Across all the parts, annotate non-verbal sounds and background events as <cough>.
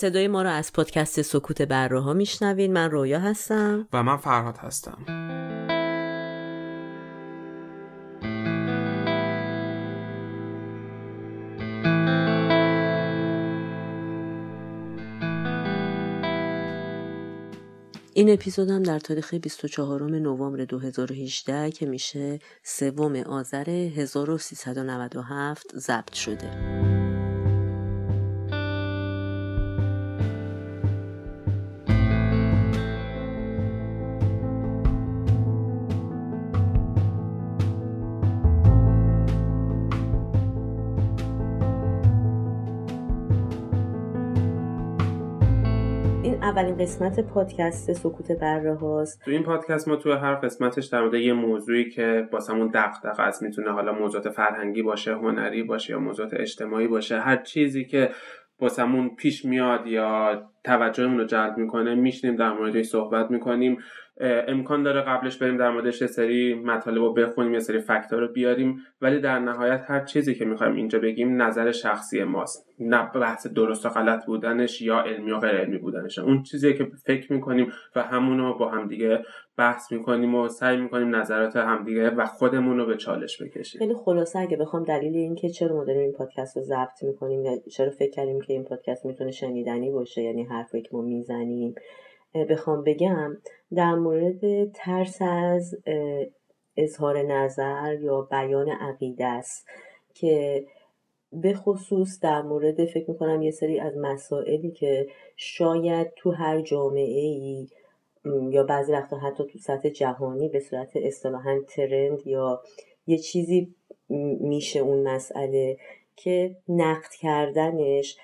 صدای ما رو از پادکست سکوت بره ها میشنوین من رویا هستم. و من فرهاد هستم. این اپیزودم در تاریخ 24 نوامبر 2018 که میشه سوم آذر 1397 ضبط شده. قسمت پادکست سکوت بره هاست تو این پادکست ما تو هر قسمتش در مورد یه موضوعی که باسمون دغدغه است می‌تونه حالا موضوعات فرهنگی باشه هنری باشه یا موضوعات اجتماعی باشه هر چیزی که باسمون پیش میاد یا توجهمون رو جلب می‌کنه میشنیم در موردش صحبت می‌کنیم. امکان داره قبلش بریم در موردش سری مطالب رو بخونیم یه سری فکتور رو بیاریم ولی در نهایت هر چیزی که می‌خوایم اینجا بگیم نظر شخصی ماست. نه بحث درست و غلط بودنش یا علمی و غیر علمی بودنش. اون چیزی که فکر می‌کنیم و همونو با همدیگه بحث می‌کنیم و سعی می‌کنیم نظرات همدیگه و خودمون رو به چالش بکشیم. خیلی خلاصه اگه بخوام دلیل اینکه چرا ما داریم این پادکست رو ضبط می‌کنیم یا چرا فکر کردیم که این پادکست می‌تونه شنیدنی باشه یعنی حرفی که ما می‌زنیم بخوام بگم در مورد ترس از اظهار نظر یا بیان عقیده است که به خصوص در مورد فکر می‌کنم یه سری از مسائلی که شاید تو هر جامعه ای یا بعضی وقتا حتی تو سطح جهانی به صورت اصطلاحا ترند یا یه چیزی میشه اون مسئله که نقد کردنش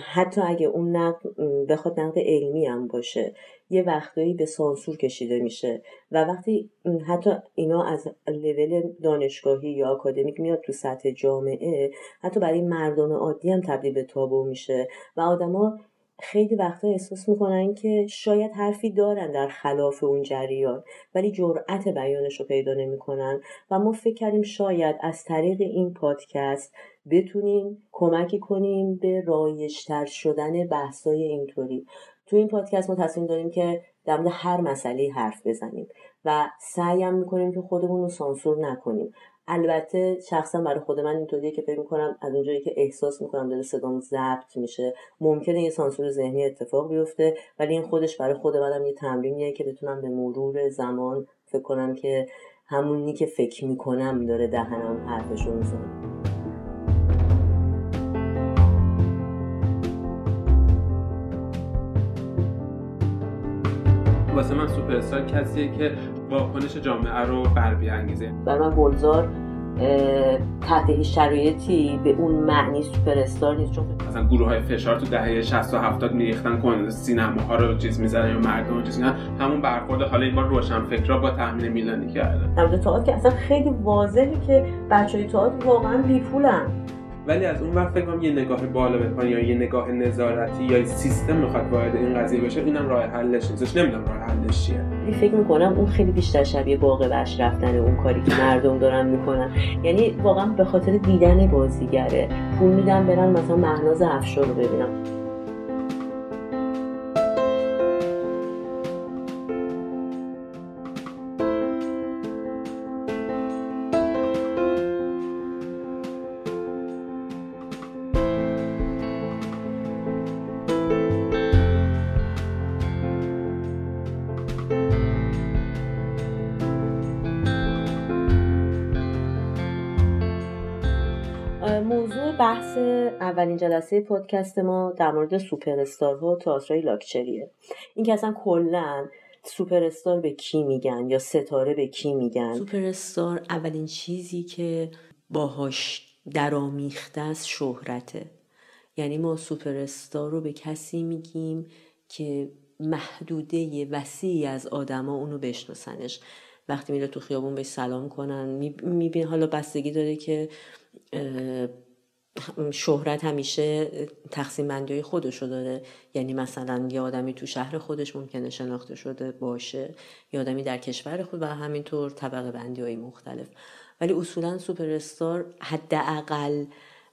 حتی اگه اون نقد بخواد نقد علمی هم باشه. یه وقتایی به سانسور کشیده میشه و وقتی حتی اینا از لول دانشگاهی یا آکادمیک میاد تو سطح جامعه حتی برای مردم عادی هم تبدیل به تابو میشه و آدما خیلی وقتا احساس می‌کنن که شاید حرفی دارن در خلاف اون جریان ولی جرأت بیانش رو پیدا نمی‌کنن و ما فکر کردیم شاید از طریق این پادکست بتونیم کمکی کنیم به رایشتر شدن بحثای اینطوری. تو این پادکست ما تصمیم داریم که در مورد هر مسئله حرف بزنیم و سعیم می‌کنیم که خودمون رو سانسور نکنیم. البته شخصا برای خود من اینطوریه که فکر می‌کنم از اونجایی که احساس می‌کنم داره صدام ضبط میشه ممکنه یه سانسور ذهنی اتفاق بیفته ولی این خودش برای خود منم یه تمرینیه که بتونم به مرور زمان فکر کنم که همونی که فکر می‌کنم داره دهنم حرفشو می‌زنه. واسه من سوپر کسیه که واکنش جامعه رو بر بیانگیزه. برای من گلزار تحت هیچ شرایطی به اون معنی سوپر استار نیست. چون مثلا گروه های فشار تو دهه 60 و 70 میریختن کن سینما ها رو چیز می‌زنن یا مردم رو چیز همون برخورد حالا این بار روشن فکرا با تحمیل میلانی کرده در تئاتر که اصلا خیلی واضحه که بچهای تئاتر واقعا بیپولن. ولی از اون وقت فکر یه نگاه بالا بکن یا یه نگاه نظارتی یا سیستم می‌خواد وارد این قضیه بشه اینم راه حلش نیستش نمی‌دونم راه حلش چیه. فکر می‌کنم اون خیلی بیشتر شبیه باغ بش رفتن اون کاری که مردم دارن می‌کنن. یعنی واقعا به خاطر دیدن بازیگره پول میدن برن مثلا مهناز افشار رو ببینم جلسه پادکست ما در مورد سوپر ها و تئاترهای لاکچریه. این که اصلا کلا سوپر استار به کی میگن یا ستاره به کی میگن؟ سوپر استار اولین چیزی که باهاش درامیخته است شهرته. یعنی ما سوپر استار رو به کسی میگیم که محدوده وسیعی از آدما اونو بشناسنش. وقتی میره تو خیابون بهش سلام کنن میبین حالا بستگی داره که شهرت همیشه تقسیم بندی های خودشو داره. یعنی مثلا یه آدمی تو شهر خودش ممکنه شناخته شده باشه یه آدمی در کشور خود و همینطور طبقه بندی های مختلف. ولی اصولا سوپر استار حداقل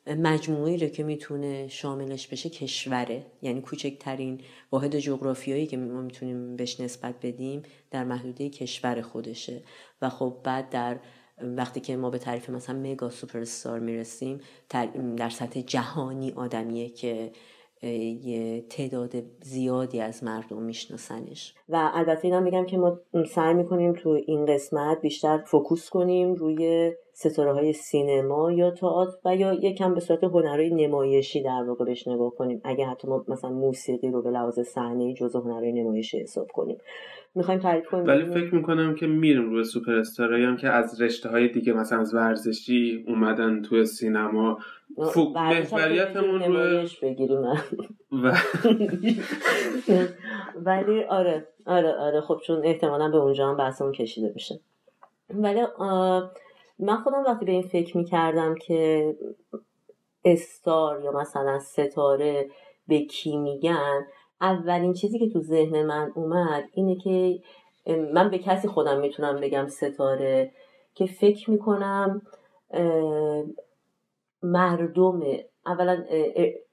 مجموعی رو که می‌تونه شاملش بشه کشوره. یعنی کوچکترین واحد جغرافیایی که ما می‌تونیم بهش نسبت بدیم در محدوده کشور خودشه. و خب بعد در وقتی که ما به تعریف مثلا مگا سوپرستار می‌رسیم در سطح جهانی آدمیه که یه تعداد زیادی از مردم میشناسنش. و البته اینم بگم که ما سعی می‌کنیم تو این قسمت بیشتر فوکوس کنیم روی ستاره های سینما یا تئاتر و یا یکم به صورت هنرهای نمایشی در واقع بهش نگاه کنیم. اگه حتی ما مثلا موسیقی رو به لحاظ صحنه جزء هنرهای نمایشی حساب کنیم. می‌خوایم تعریف کنیم ولی فکر می‌کنم که میریم روی سوپر هم که از رشته های دیگه مثلا از ورزشی اومدن توی سینما. محوریتمون رو بگیریم. و... <laughs> ولی آره آره آره. خب چون احتمالا به اونجا هم بحثمون کشیده میشه ولی من خودم وقتی به این فکر می‌کردم که استار یا مثلا ستاره به کی میگن اولین چیزی که تو ذهن من اومد اینه که من به کسی خودم می‌تونم بگم ستاره که فکر می‌کنم مردم اولا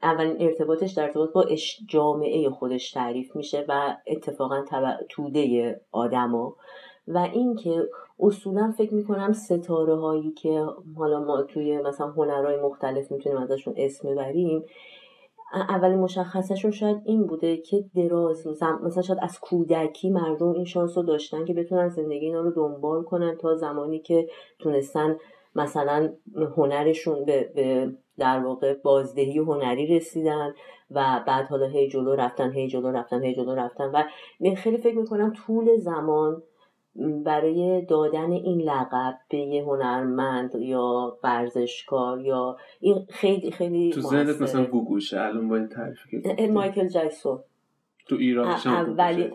اولین ارتباطش در ارتباط با جامعه خودش تعریف میشه و اتفاقا توده آدما و اینکه اصولا فکر می‌کنم ستاره هایی که حالا ما توی مثلا هنرهای مختلف می‌تونیم ازشون اسم ببریم اولین مشخصشون شاید این بوده که دراز مثلا شاید از کودکی مردم این شانس رو داشتن که بتونن زندگی اینا رو دنبال کنن تا زمانی که تونستن مثلا هنرشون به, به در واقع بازدهی هنری رسیدن و بعد حالا هی جلو رفتن هی جلو رفتن هی جلو رفتن. و خیلی فکر می‌کنم طول زمان برای دادن این لقب به یه هنرمند یا ورزشکار یا این خیلی خیلی تو ذهنت مثلا گوگوشه الان با این تعریف مایکل جایسون تو ایران اولین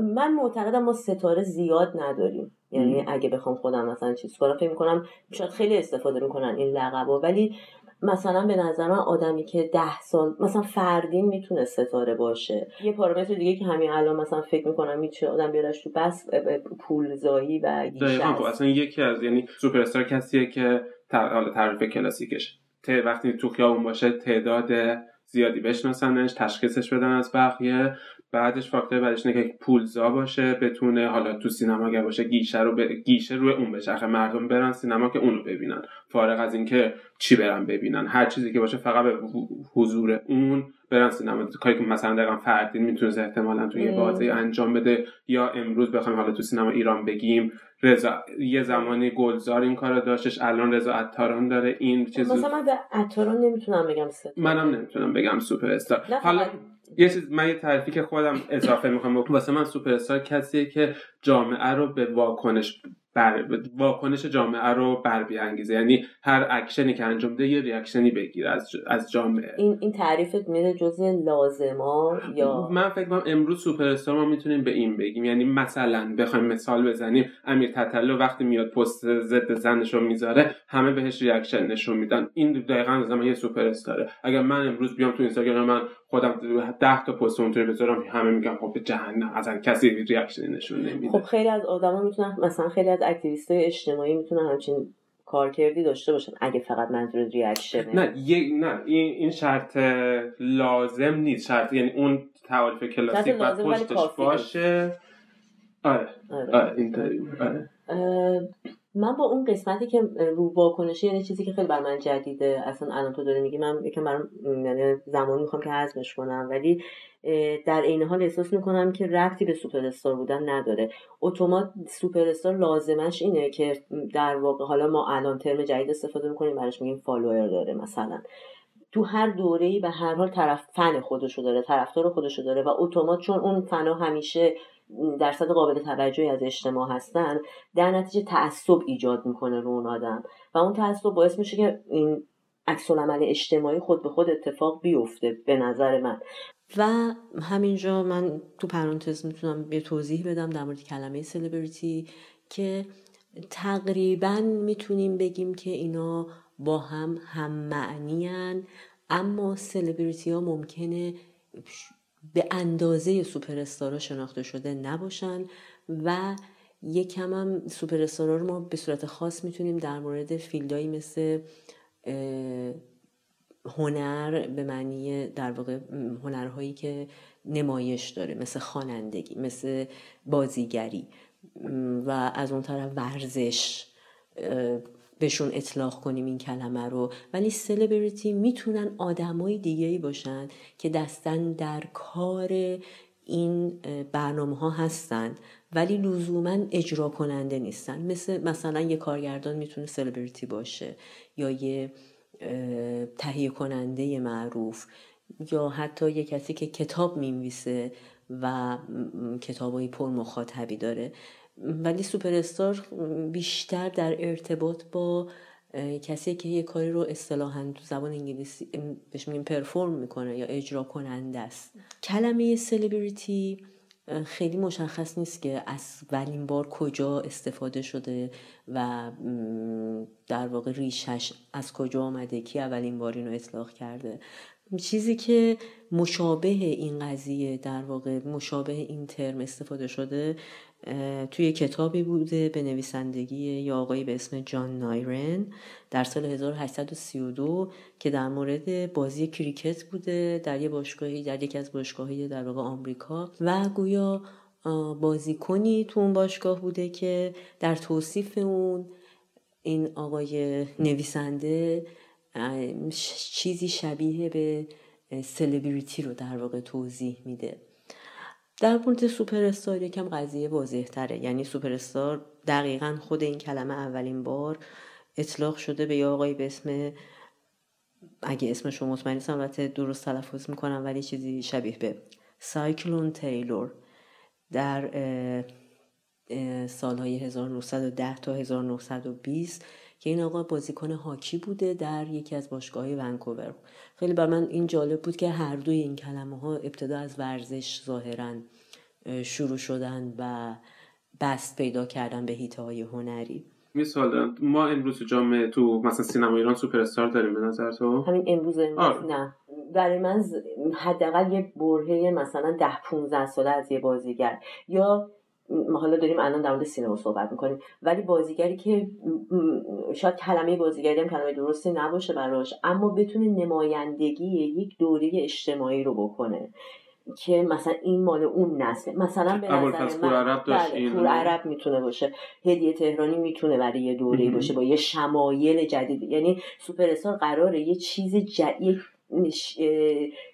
من معتقدم ما ستاره زیاد نداریم. یعنی اگه بخوام خودم مثلا چیز کنم فکر می‌کنم شاید خیلی استفاده می‌کنن این لقب ولی مثلا به نظر من آدمی که ده سال مثلا فردین می‌تونه ستاره باشه. یه پارامتر دیگه که همین الان مثلا فکر می‌کنم می‌تونه آدم بیارش تو بس پولزایی و گیشه خب اصلا یکی از یعنی سوپر استار کسیه که حالا تعریف کلاسیکش. وقتی تو خیابون باشه تعداد زیادی بشناسنش تشخیصش بدن از بقیه. بعدش فاکتور بعدش اینه که پولزا باشه بتونه حالا تو سینما اگر باشه گیشه رو ب... گیشه روی اون بشه. مردم برن سینما که اونو ببینن. فارغ از اینکه چی برن ببینن. هر چیزی که باشه فقط به حضور اون برن سینما. کاری که مثلا دقیقا فردین می‌تونه احتمالا تو یه بازی انجام بده یا امروز بخوایم حالا تو سینما ایران بگیم. رضا یه زمانی گلزار این کارو داشتش. الان رضا عطاران داره. این چیز مثلا من به عطاران نمی‌تونم بگم ستاره. منم نمی‌تونم بگم سوپر استار حالا یه چیز من یه تعریفی که خودم اضافه می‌خوام بکنم. واسه من سوپر استار کسیه که جامعه رو به واکنش بر... واکنش جامعه رو بر بیانگیزه. یعنی هر اکشنی که انجام ده یه reaction ی بگیره از, از جامعه. این این تعریفت میره جزء لازما یا؟ من فکر کنم امروز سوپر استار ما می‌تونیم به این بگیم. یعنی مثلا بخوایم مثال بزنیم. امیر تتلو وقتی میاد پست ضد زنش رو می‌ذاره همه بهش reaction نشون میدن. این دقیقا زمان یه سوپر استاره اگر من امروز بیام تو اینستاگرام من خودم ده تا پست اونطوری بذارم همه میگن خب به جهنم اصلا کسی reaction نشون نمیده. خب خیلی از آدما می‌تونن مثلا خیلی از activist اجتماعی می‌تونن همچین کارکردی داشته باشن اگه فقط منظور reaction نه یه نه این این شرط لازم نیست. شرط یعنی اون تعاریف کلاسیک باید پشتش باشه. آره. آره, آره. اینطوری. آره. من با اون قسمتی که رو واکنشی یعنی چیزی که خیلی بر من جدیده اصلا الان تو داری میگی من یکم برام یعنی زمانی می‌خوام که حذفش کنم ولی در عین حال احساس می‌کنم که ربطی به سوپر استار بودن نداره. اتومات سوپر استار لازمش اینه که در واقع حالا ما الان ترم جدید استفاده می‌کنیم براش میگیم follower داره مثلا. تو هر دوره ای به هر حال طرف فن خودشو داره طرفدار خودشو داره و اتومات چون اون فنا همیشه درصد قابل توجهی از اجتماع هستن در نتیجه تعصب ایجاد می‌کنه رو اون آدم. و اون تعصب باعث میشه که این عکس اجتماعی خود به خود اتفاق بیفته به نظر من. و همینجا من تو پرانتز می‌تونم یه توضیح بدم در مورد کلمه سلبریتی که تقریبا می‌تونیم بگیم که اینا با هم هم معنی اما سلبریتی ها ممکنه به اندازه سوپر شناخته شده نباشن و یکم هم سوپر رو ما به صورت خاص می‌تونیم در مورد field هایی مثل هنر به معنی در واقع هنرهایی که نمایش داره مثل خوانندگی مثل بازیگری و از اون طرف ورزش بهشون اطلاق کنیم این کلمه رو. ولی سلبریتی می‌تونن آدمای دیگه باشن که دستن در کار این برنامه ها هستن. ولی لزوما اجرا کننده نیستن. مثل مثلا یه کارگردان می‌تونه سلبریتی باشه یا یه تهیه کننده معروف یا حتی یه کسی که کتاب می‌نویسه و کتابای پر مخاطبی داره. ولی سوپر استار بیشتر در ارتباط با کسی که یه کاری رو اصطلاحا تو زبان انگلیسی بهش میگیم پرفورم می‌کنه یا اجرا کننده است. کلمه سلبریتی خیلی مشخص نیست که از ولین بار کجا استفاده شده و در واقع ریشش از کجا آمده کی اولین بار اینو اطلاق کرده. چیزی که مشابه این قضیه در واقع مشابه این ترم استفاده شده توی کتابی بوده به نویسندگی یا آقایی به اسم جان نایرن در سال 1832 که در مورد بازی کریکت بوده در یه باشگاهی در یکی از باشگاهی در واقع آمریکا و گویا بازیکنی تو اون باشگاه بوده که در توصیف اون این آقای نویسنده چیزی شبیه به سلبریتی رو در واقع توضیح میده. در مورد سوپر استار یکم قضیه واضح تره یعنی سوپر استار دقیقا خود این کلمه اولین بار اطلاق شده به یه آقایی به اسم اگه اسمش رو مطمئن نیستم البته درست تلفظ می‌کنم ولی چیزی شبیه به. سایکلون تیلور. در سالهای 1910 تا 1920 که این آقا بازیکن هاکی بوده در یکی از باشگاه ونکوور. خیلی بر من این جالب بود که هر دوی این کلمه ها ابتدا از ورزش ظاهرا شروع شدن و بست پیدا کردن به هیته های هنری. مثال ما امروز جامعه تو مثلا سینما ایران سوپر استار داریم به نظر تو؟ همین امروز امروز. نه. برای من حداقل یه برهه مثلا ده 15 ساله از یه بازیگر. یا حالا داریم الان در مورد سینما صحبت می‌کنیم. ولی بازیگری که شاید کلمه بازیگری هم کلمه درستی نباشه براش اما بتونه نمایندگی یک دوره اجتماعی رو بکنه که مثلا این مال اون نسل مثلا به نظر من عرب بله عرب می‌تونه باشه. هدیه تهرانی می‌تونه برای یه دوره باشه با یه شمایل جدید. یعنی سوپر قراره یه چیز جدید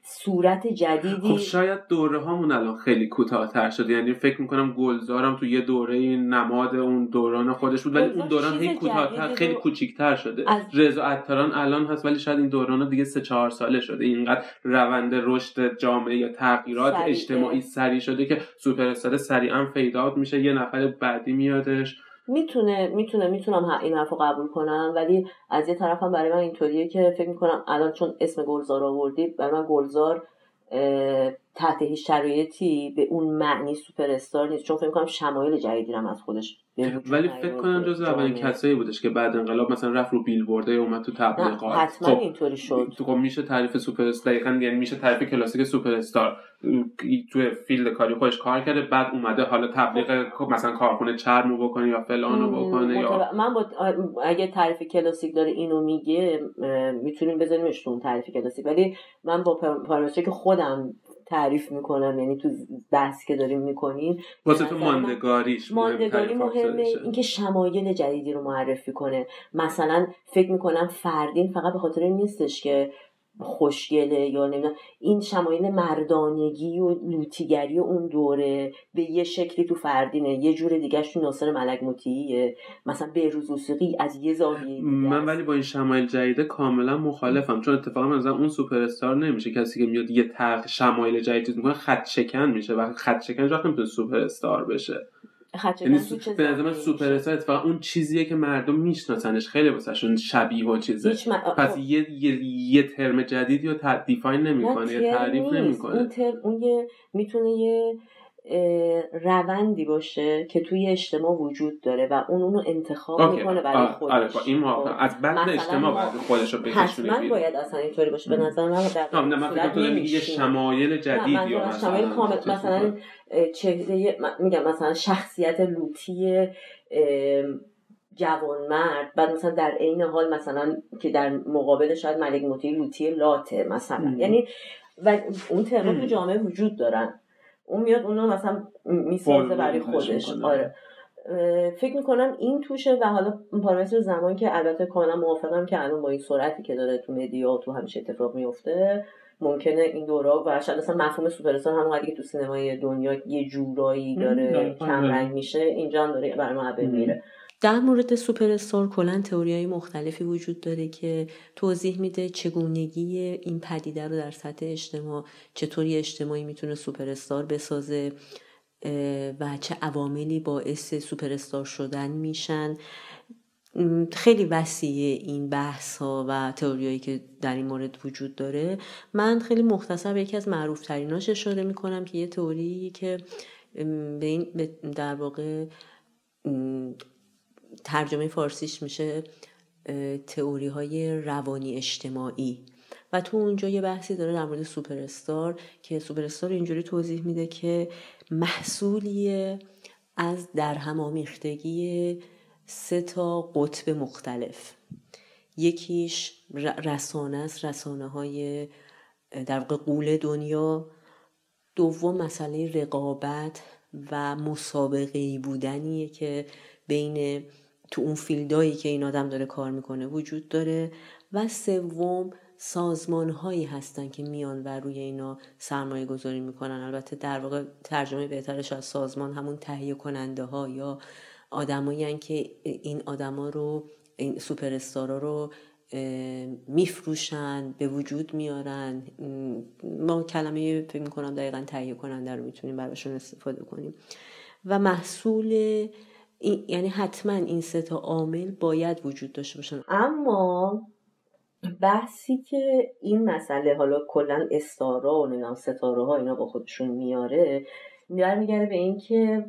صورت جدیدی خب شاید دوره هامون الان خیلی کوتاهتر شده یعنی فکر می‌کنم گلزارم تو یه دوره نماد اون دوران خودش بود ولی اون دوران هی کوتاهتر خیلی کوچیکتر شده. از... رضا عطاران الان هست ولی شاید این دوران دیگه سه چهار ساله شده. اینقدر روند رشد جامعه یا تغییرات اجتماعی سریع شده که سوپر استار سریعا fade out میشه یه نفر بعدی میادش. می‌تونه می‌تونه می‌تونم این حرف رو قبول کنم ولی از یه طرفم برای من اینطوریه که فکر می‌کنم الان چون اسم گلزار آوردی برای من گلزار تحت هیچ شرایطی به اون معنی سوپر استار نیست. چون فکر کنم شمایل جدیدی هم از خودش ولی فکر کنم جز اولین کسایی بودش که بعد انقلاب مثلا رفت رو بیلبورده اومد تو تبلیغات. حتما خب اینطوری شد. خب میشه تعریف سوپر استار یعنی میشه تعریف کلاسیک سوپر استار. تو فیلد کاری خودش کار کرده بعد اومده حالا تبلیغ خب. مثلا کارخونه چرم رو بکنه یا فلان رو بکنه یا من با اگه تعریف کلاسیک داره اینو میگه می‌تونیم بذاریمش تو تعریف کلاسیک. ولی من با پارامتری که خودم تعریف می‌کنم یعنی تو بحث که داریم می‌کنیم واسه تو ماندگاریش ماندگاری مهمه اینکه شمایل جدیدی رو معرفی کنه. مثلا فکر می‌کنم فردین فقط به خاطر نیستش که خوشگله یا نمی‌دونم این شمایل مردانگی و لوتیگری اون دوره به یه شکلی تو فردینه یه جور دیگهش تو ناصر ملک مطیعیه مثلا بهروز وثوقی از یه زاویه من ولی با این شمایل جدیده کاملا مخالفم چون اتفاقا مثلا اون سوپر استار نمیشه. کسی که میاد یه تق شمایل جدید می‌کنه خط شکن میشه. و خط شکن وقتی نمی‌تونه سوپر استار بشه. یعنی به نظر من سوپر استار اتفاقا اون چیزیه که مردم میشناسنش. خیلی واسهشون شبیه و چیزه. پس یه, یه, یه ترم جدیدی رو دیفاین نمی‌کنه یا تعریف نمی‌کنه. اون ترم اون یه می‌تونه یه روندی باشه که توی اجتماع وجود داره و اون اونو انتخاب اوکی. می‌کنه برای آره، خودش آره، این موافقم. خب. از بدن اجتماع ما- باید خودش رو بکشونه حتما. باید اصلا اینطوری باشه به نظر من در آه، نه من فکر کنم میگی یه. شمایل جدید یا مثلا شمایل کامل مثلا چهره میگم مثلا شخصیت لوتی ام، جوانمرد بعد مثلا در عین حال مثلا که در مقابل شاید ملک مطیعی لوتی لاته مثلا. یعنی و اون ترم تو ام. جامعه وجود دارن اون میاد اونو مثلا می‌سازه برای خودش. آره فکر می‌کنم این توشه و حالا پارامتر زمان که البته کاملا موافقم که الان با این سرعتی که داره تو media و تو همیشه اتفاق میفته ممکنه این دورا و شاید اصلا مفهوم سوپر استار که تو سینمای دنیا یه جورایی داره. کم رنگ میشه اینجا هم داره برای ما. میره در مورد سوپر استار کلا تئوریای مختلفی وجود داره که توضیح میده چگونگی این پدیده رو در سطح اجتماع چطوری اجتماعی می‌تونه سوپر استار بسازه و چه عواملی باعث سوپر استار شدن میشن. خیلی وسیعه این بحث ها و تئوریایی که در این مورد وجود داره. من خیلی مختصر به یکی از معروف تریناش اشاره می‌کنم که یه تئوری که به این در واقع ترجمه فارسیش میشه تئوری های روانی اجتماعی. و تو اونجا یه بحثی داره در مورد سوپر استار که سوپر استار اینجوری توضیح میده که محصولیه از در هم آمیختگی سه تا قطب مختلف. یکیش رسانه است رسانه های در واقع قول دنیا. دوم مسئله رقابت و مسابقه بودنیه که بین تو اون فیلدایی که این آدم داره کار می‌کنه وجود داره و سوم سازمان هایی هستن که میان و روی اینا سرمایه گذاری می‌کنن. البته در واقع ترجمه بهترش از سازمان همون تهیه کننده ها یا آدمایی که این آدما رو این سوپر رو میفروشن به وجود میارن. ما کلمه فکر می‌کنم دقیقا تهیه کننده رو می‌تونیم براشون استفاده کنیم. و محصول یعنی حتما این سه تا عامل باید وجود داشته باشن. اما بحثی که این مسئله حالا کلا استارا و نمی‌دونم ستاره ها اینا با خودشون میاره برمیگرده به اینکه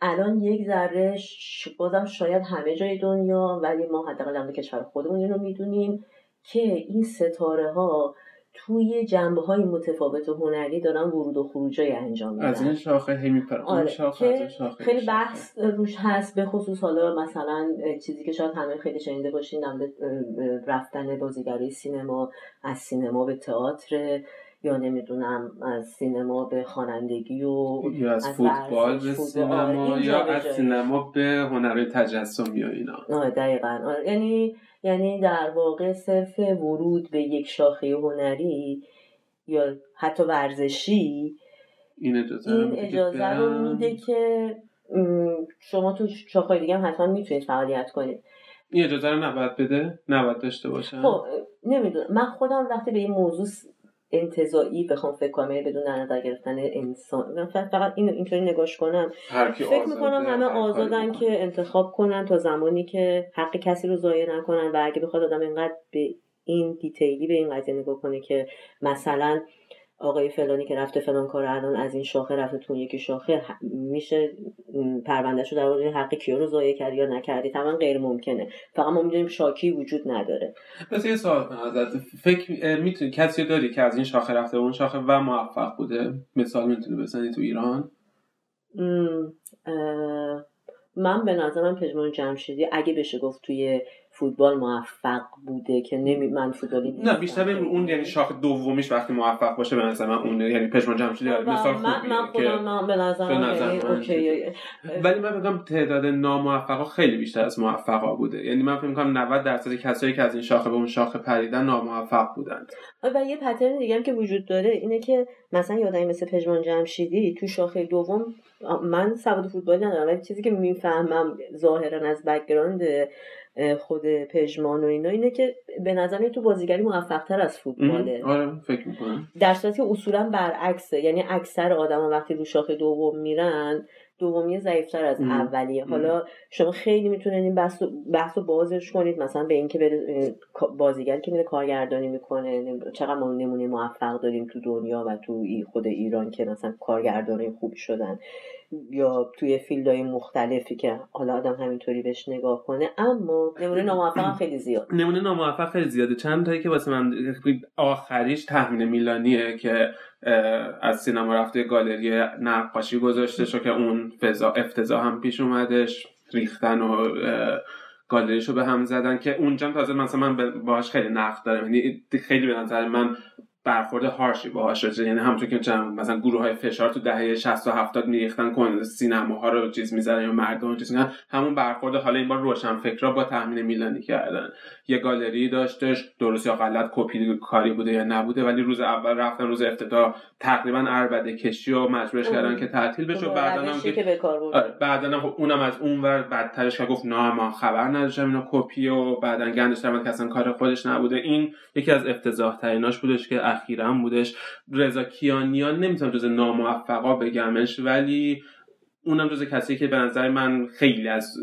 الان یک ذره بازم شاید همه جای دنیا ولی ما حداقل در کشور خودمون اینو می‌دونیم که این ستاره ها توی جنبه های متفاوت هنری دارن ورود و خروجای انجام میدن از این شاخه هی میپره اون آره، شاخه شاخه خیلی. بحث روش هست به خصوص حالا مثلا چیزی که شاید همه خیلی شنیده باشین رفتن بازیگرای سینما از سینما به تئاتر یا نمی‌دونم از سینما به خوانندگی و یا از از فوتبال به آره، سینما این یا از. سینما به هنرهای تجسمی و اینا آره دقیقا آره. یعنی یعنی در واقع صرف ورود به یک شاخه هنری یا حتی ورزشی این اجازه این میده که اجازه رو. میده که شما تو شاخهای دیگه هم حتما می‌تونید فعالیت کنید این اجازه رو نباید بده نباید داشته باشه خب نمی‌دونم من خودم وقتی به این موضوع انتظایی بخوام فکر کنم یعنی بدون در نظر گرفتن انسان من فقط فقط اینو اینطوری نگاش کنم فکر می‌کنم همه آزادن. که انتخاب کنن تا زمانی که حق کسی رو ضایع نکنن و اگه بخواد آدم اینقدر به این دیتیلی به این قضیه نگاه کنه که مثلا آقای فلانی که رفته فلان کار الان از این شاخه رفته تو اون یکی شاخه میشه پروندهش رو در مورد حق کیا رو ضایع کردی یا نکردی؟ تمام غیر ممکنه. فقط ما می‌دونیم شاکی وجود نداره. بس یه سوال ازت. فکر می‌تونی کسی داری که از این شاخه رفته اون شاخه و موفق بوده؟ مثال می‌تونی بزنی تو ایران؟ من به نظرم پژمان جمشیدی اگه بشه گفت توی فوتبال موفق بوده که نمی من فوتبالی نه بیشتر خیلی. اون یعنی شاخه دومیش وقتی موفق باشه به نظر من اون یعنی پشمان جمشیدی و مثال من خوبیه من که خودم من به به نظر من. ولی من بگم تعداد ناموفقا خیلی بیشتر از موفقا بوده یعنی من فکر می‌کنم 90 درصد کسایی که از این شاخه به اون شاخه پریدن ناموفق بودن و یه پترن دیگه هم که وجود داره اینه که مثلا یادم مثل پژمان جمشیدی تو شاخه دوم من سواد فوتبالی ندارم ولی چیزی که می‌فهمم ظاهرا از بکگراند خود پژمان و اینا اینه که به نظر تو بازیگری موفق تر از فوتباله. آره فکر می‌کنم. در صورتی که اصولا برعکسه یعنی اکثر آدما وقتی رو شاخه دوم میرن دومی ضعیفتر از اولیه. حالا شما خیلی می‌تونید این بحث بحث رو بازش کنید مثلا به اینکه بره بازیگر که میره کارگردانی می‌کنه چقدر ما نمونه موفق داریم تو دنیا و تو خود ایران که مثلا کارگردانی خوبی شدن. یا توی فیلدهای مختلفی که حالا آدم همینطوری بهش نگاه کنه اما نمونه ناموفق خیلی زیاد. نمونه ناموفق خیلی زیاده. چند تایی که واسه من آخریش تحمیل میلانیه که از سینما رفته گالری نقاشی گذاشته شو که اون فضا افتضاح هم پیش اومدش ریختن و گالریشو به هم زدن که اونجا تازه مثلا من باهاش خیلی نقد دارم. یعنی خیلی به نظر من برخورد هارشی باهاش شده. یعنی همونطور که چند مثلا گروه های فشار تو دهه 60 و 70 میریختن کن سینماها رو چیز می‌زدن یا مردم چیز می‌زدن همون برخورد حالا این بار روشن فکرها با تحمیل میلانی کردن. یه گالری داشتش درست یا غلط کپی کاری بوده یا نبوده ولی روز اول رفتن روز افتتاح تقریبا اربده کشی و مجبورش کردن که تعطیل بشه و بعدا هم که آره، بعدا خب اونم از اونور بدترش که گفت نه ما خبر نداشتم اینا کپی و بعدا گندش که اصلا کار خودش نبوده. این یکی از افتضاح تریناش بودش که اخیرا بودش. رضا کیانیان نمی‌تونم جز ناموفقا بگمش ولی اونم جز کسی که به نظر من خیلی از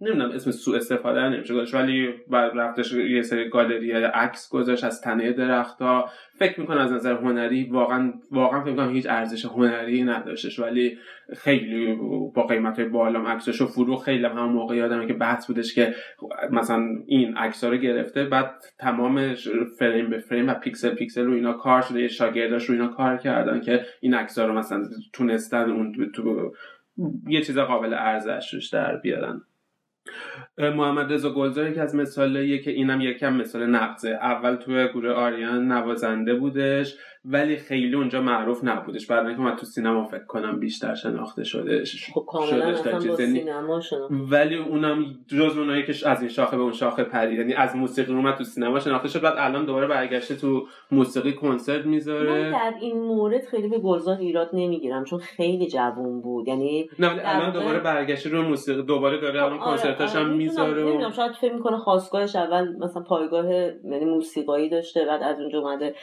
نمی‌دونم اسم سوء استفاده نمیشه گذاشت ولی رفتش یه سری گالری عکس گذاشت از تنه درختها. فکر می‌کنم از نظر هنری واقعا واقعا فکر می‌کنم هیچ ارزش هنری نداشتش ولی خیلی با قیمت های بالام عکسش و فرو خیلی هم موقع یادمه که بحث بودش که مثلا این عکس رو گرفته بعد تمام فریم به فریم و پیکسل پیکسل رو اینا کار شده یه شاگرداش رو اینا کار کردن که این عکس رو مثلا تونستن اون تو یه چیز قابل ارزش روش در بیارن. محمد رضا گلزار که از مثالاییه که اینم یکم مثال نقضه. اول توی گروه آریان نوازنده بودش. ولی خیلی اونجا معروف نبودش. بعد اینکه من تو سینما فکر کنم بیشتر شناخته شده خب کاملا سینما ولی اونم جز اونایی که از این شاخه به اون شاخه پرید. یعنی از موسیقی اومد تو سینما شناخته شد. بعد الان دوباره برگشته تو موسیقی کنسرت می‌ذاره. من در این مورد خیلی به گلزار ایراد نمی‌گیرم چون خیلی جوون بود. یعنی نه ولی الان دوباره برگشته رو موسیقی. دوباره داره الان آره، کنسرتاش هم آره، می‌ذاره نمی‌دونم شاید فکر می‌کنه خواستگاهش اول مثلا پایگاه یعنی موسیقایی داشته بعد از اونجا اومده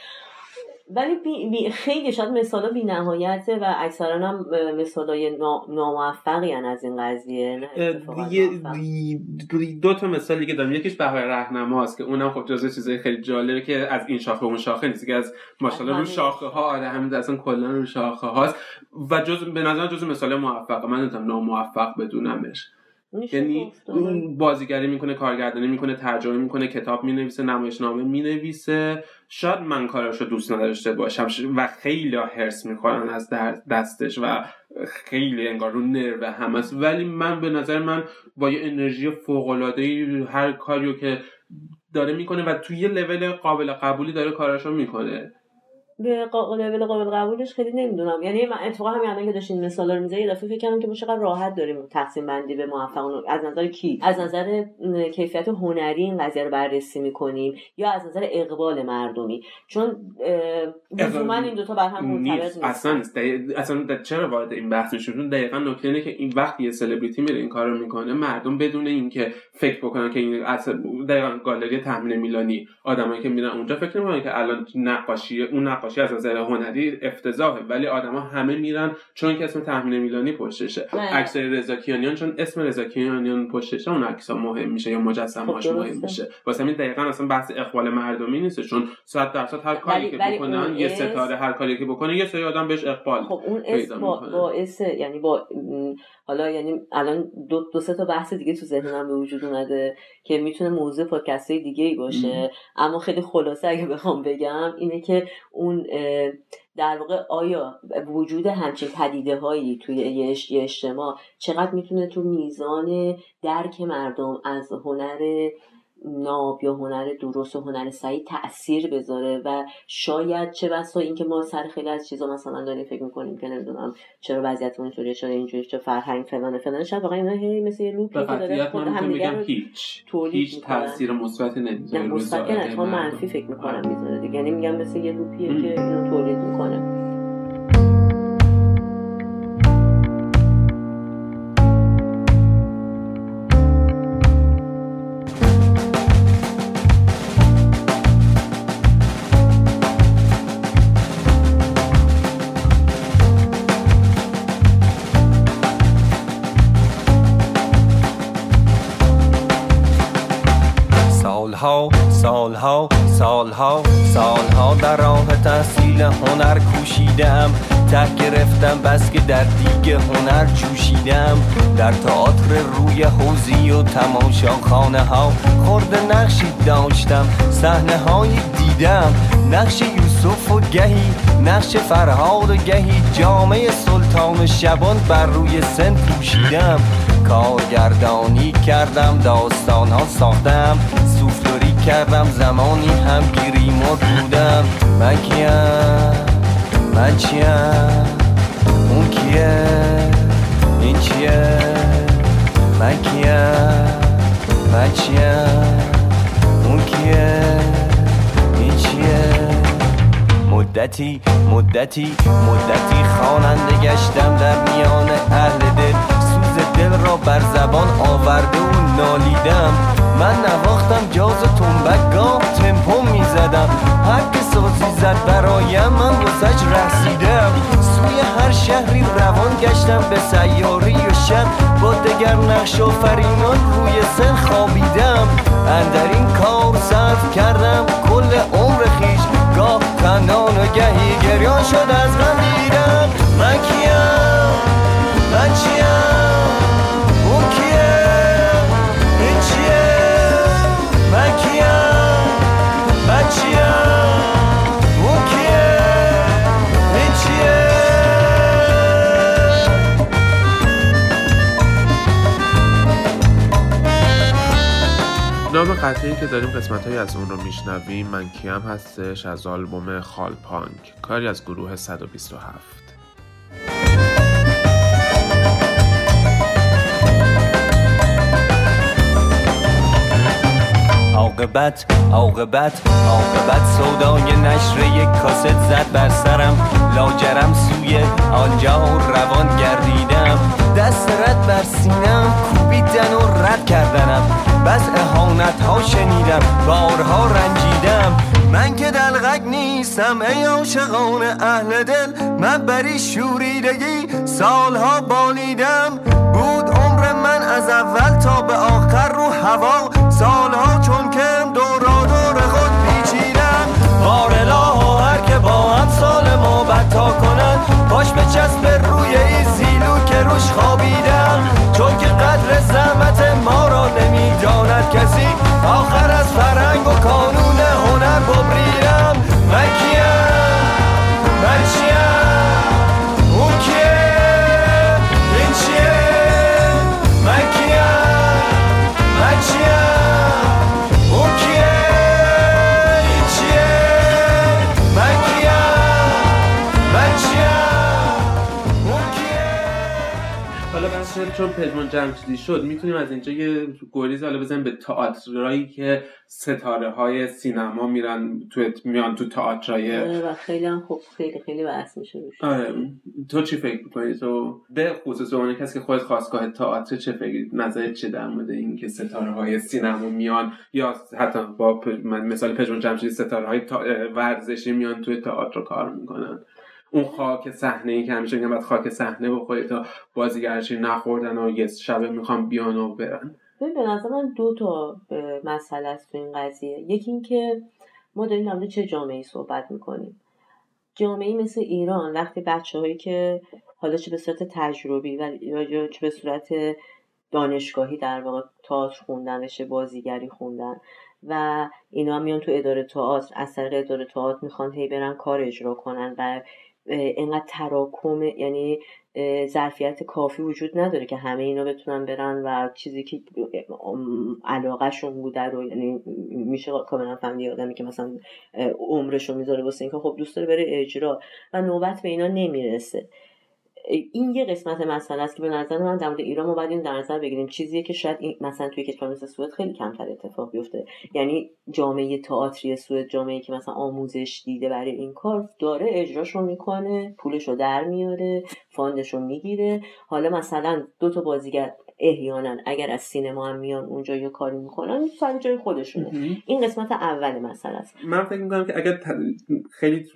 ولی بی بی خیلی شاید مثالا بی نهایته و اکثرا هم مثالای ناموفقی از این قضیه دو تا مثال دیگه دارم. یکیش بهار رهنماست که اونم خب جزو چیزای خیلی جالبه که از این شاخه اون شاخه نیست که از ماشاءالله رو شاخه ها آره همین اصلا کلا رو شاخه هاست و جز به نظر جزو مثال موفق من نمی‌تونم ناموفق بدونمش. یعنی اون بازیگری می‌کنه کارگردانی می‌کنه ترجمه می‌کنه کتاب می‌نویسه نمایشنامه می‌نویسه. شاید من کارش رو دوست نداشته باشم. و خیلی هرس می‌خورن از دستش و خیلی انگار رو نرو هم است ولی من به نظر من با یه انرژی فوق هر کاریو که داره می‌کنه و توی یه لول قابل قبولی داره کارش رو می‌کنه. به لول قابل قبولش خیلی نمی‌دونم. یعنی من اتفاقا همین الان که داشتین مثالا رو می‌زنید یه دفعه فکر کردم که ما چقدر راحت داریم تقسیم بندی به موفق از نظر کی؟ از نظر کیفیت هنری این قضیه رو بررسی می‌کنیم یا از نظر اقبال مردمی؟ چون لزوما این دوتا بر هم مرتبط نیست. اصلا اصلا چرا وارد این بحث میشون دقیقا نکته اینه که این وقت یه سلبریتی میره این کارو می‌کنه مردم بدون اینکه فکر بکنن که این اصلا دقیقا گالری تامین میلانی آدمایی که میرن اونجا فکر نمی‌کنن که الان نقاشی اون نقاشی از نظر هنری افتضاحه ولی آدما همه میرن چون که اسم تحمیل میلانی پشتشه. عکس رضا کیانیان چون اسم رضا کیانیان پشتشه اون عکسا مهم میشه یا مجسمه‌اش خب مهم میشه. واسه همین دقیقا اصلا بحث اقبال مردمی نیست چون 100 درصد هر کاری که بکنن یه ستاره هر کاری که بکنه یه سری آدم بهش اقبال خب اون اسم با باعث یعنی با حالا یعنی الان دو, دو سه تا بحث دیگه تو ذهنم به وجود اومده که می‌تونه موضوع پادکست دیگه ای باشه اما خیلی خلاصه اگه بخوام بگم اینه که اون در واقع آیا وجود همچین پدیده هایی توی یه اجتماع چقدر می‌تونه تو میزان درک مردم از هنر ناب یا هنر درست و هنر سعی تاثیر بذاره و شاید چه بسا اینکه ما سر خیلی از چیزا مثلا داریم فکر می‌کنیم که نمی‌دونم چرا وضعیت اونطوریه چرا اینجوری چه فرهنگ فلان فلان شاید واقعا اینا هی مثل یه لوپی که داره خود هم میگم هیچ هیچ تاثیر مثبتی نمی‌ذاره. مثبت نه منفی فکر می‌کنم می‌ذاره دیگه. یعنی میگم مثل یه لوپیه که اینو تولید می‌کنه. صحنه های دیدم. نقش یوسف و گهی نقش فرهاد و گهی. جامعه سلطان شبان بر روی سن پوشیدم. کارگردانی کردم داستان ها ساختم. سوفلوری کردم زمانی هم گریمور بودم. من کیم؟ من چیم؟ اون کیه؟ این چیه؟ من کیم؟ من چیم؟ کیه؟ این چیه؟ مدتی مدتی مدتی خواننده گشتم در میان اهل دل. دل را بر زبان آورده و نالیدم. من نواختم جاز تنبک گاه تمپو می‌زدم. هر که سازی زد برایم من واسش رسیدم سوی هر شهری روان گشتم به سیاری و شب. با دگر نقش فرینان روی سن خوابیدم. اندر این کار صرف کردم کل عمر خیش. گاه تنان و گهی گریان شد از من دیدم من کیم؟ من چیم؟ نام قطعی که داریم قسمت از اون رو میشنویم من کیم هستش از آلبوم خال پانک. کاری از گروه 127 عاقبت عاقبت عاقبت. سودای نشر یک کاست زد بر سرم. لاجرم سوی آنجا روان گردیدم. دست رد بر سینم کوبیدن و رد کردنم. بس احانت ها شنیدم بارها رنجیدم. من که دلغک نیستم ای عاشقان اهل دل. من بری شوریدگی سالها بالیدم. از اول تا به آخر رو هوا سالها چون کم دورا چون پژمان جمشیدی شد می‌تونیم از اینجا یه گریز حالا بزنیم به تئاترایی که ستاره های سینما میرن تو میان تو تئاترای آره، و خیلی هم خوب خیلی خیلی بحث میشه آره تو چی فکر می‌کنی؟ تو به خصوص اون کسی که خودت خواستگاه تئاتر چه فکر نظر چه در مورد اینکه ستاره های سینما میان؟ یا حتی با من مثال پژمان جمشیدی ستاره های ورزشی میان توی تئاتر کار می‌کنن؟ اون خاک صحنه ای که همیشه میگن باید خاک صحنه بخوری تا بازیگرچی نخوردن و یه شبه می‌خوام بیان و برن. ببین به نظر من دو تا مسئله است تو این قضیه. یکی اینکه ما داریم در چه جامعه صحبت می‌کنیم. جامعه مثل ایران وقتی بچه هایی که حالا چه به صورت تجربی و یا چه به صورت دانشگاهی در واقع تئاتر خوندن رشته بازیگری خوندن و اینا میان تو اداره تئاتر از طریق اداره تئاتر می‌خوان هی برن کار اجرا کنن و اینقدر تراکم یعنی ظرفیت کافی وجود نداره که همه اینا بتونن برن و چیزی که علاقهشون بوده رو یعنی میشه کاملا فهمید آدمی که مثلا عمرش رو می‌ذاره واسه اینکه خب دوست داره بره اجرا و نوبت به اینا نمی‌رسه. این یه قسمت مسئله است که به نظر من در مورد ایران ما باید این در نظر بگیریم. چیزیه که شاید این مثلا توی کشور مثل سوئد خیلی کمتر اتفاق بیفته. یعنی جامعه تئاتری سوئد جامعه که مثلا آموزش دیده برای این کار داره اجراشو می‌کنه پولشو در میاره fund شو می‌گیره. حالا مثلا دو تا بازیگر احیانا اگر از سینما هم میان اونجا یه کاری می‌کنن سر جای خودشونه. این قسمت اول مسئله است. من فکر می‌کنم که اگر خیلی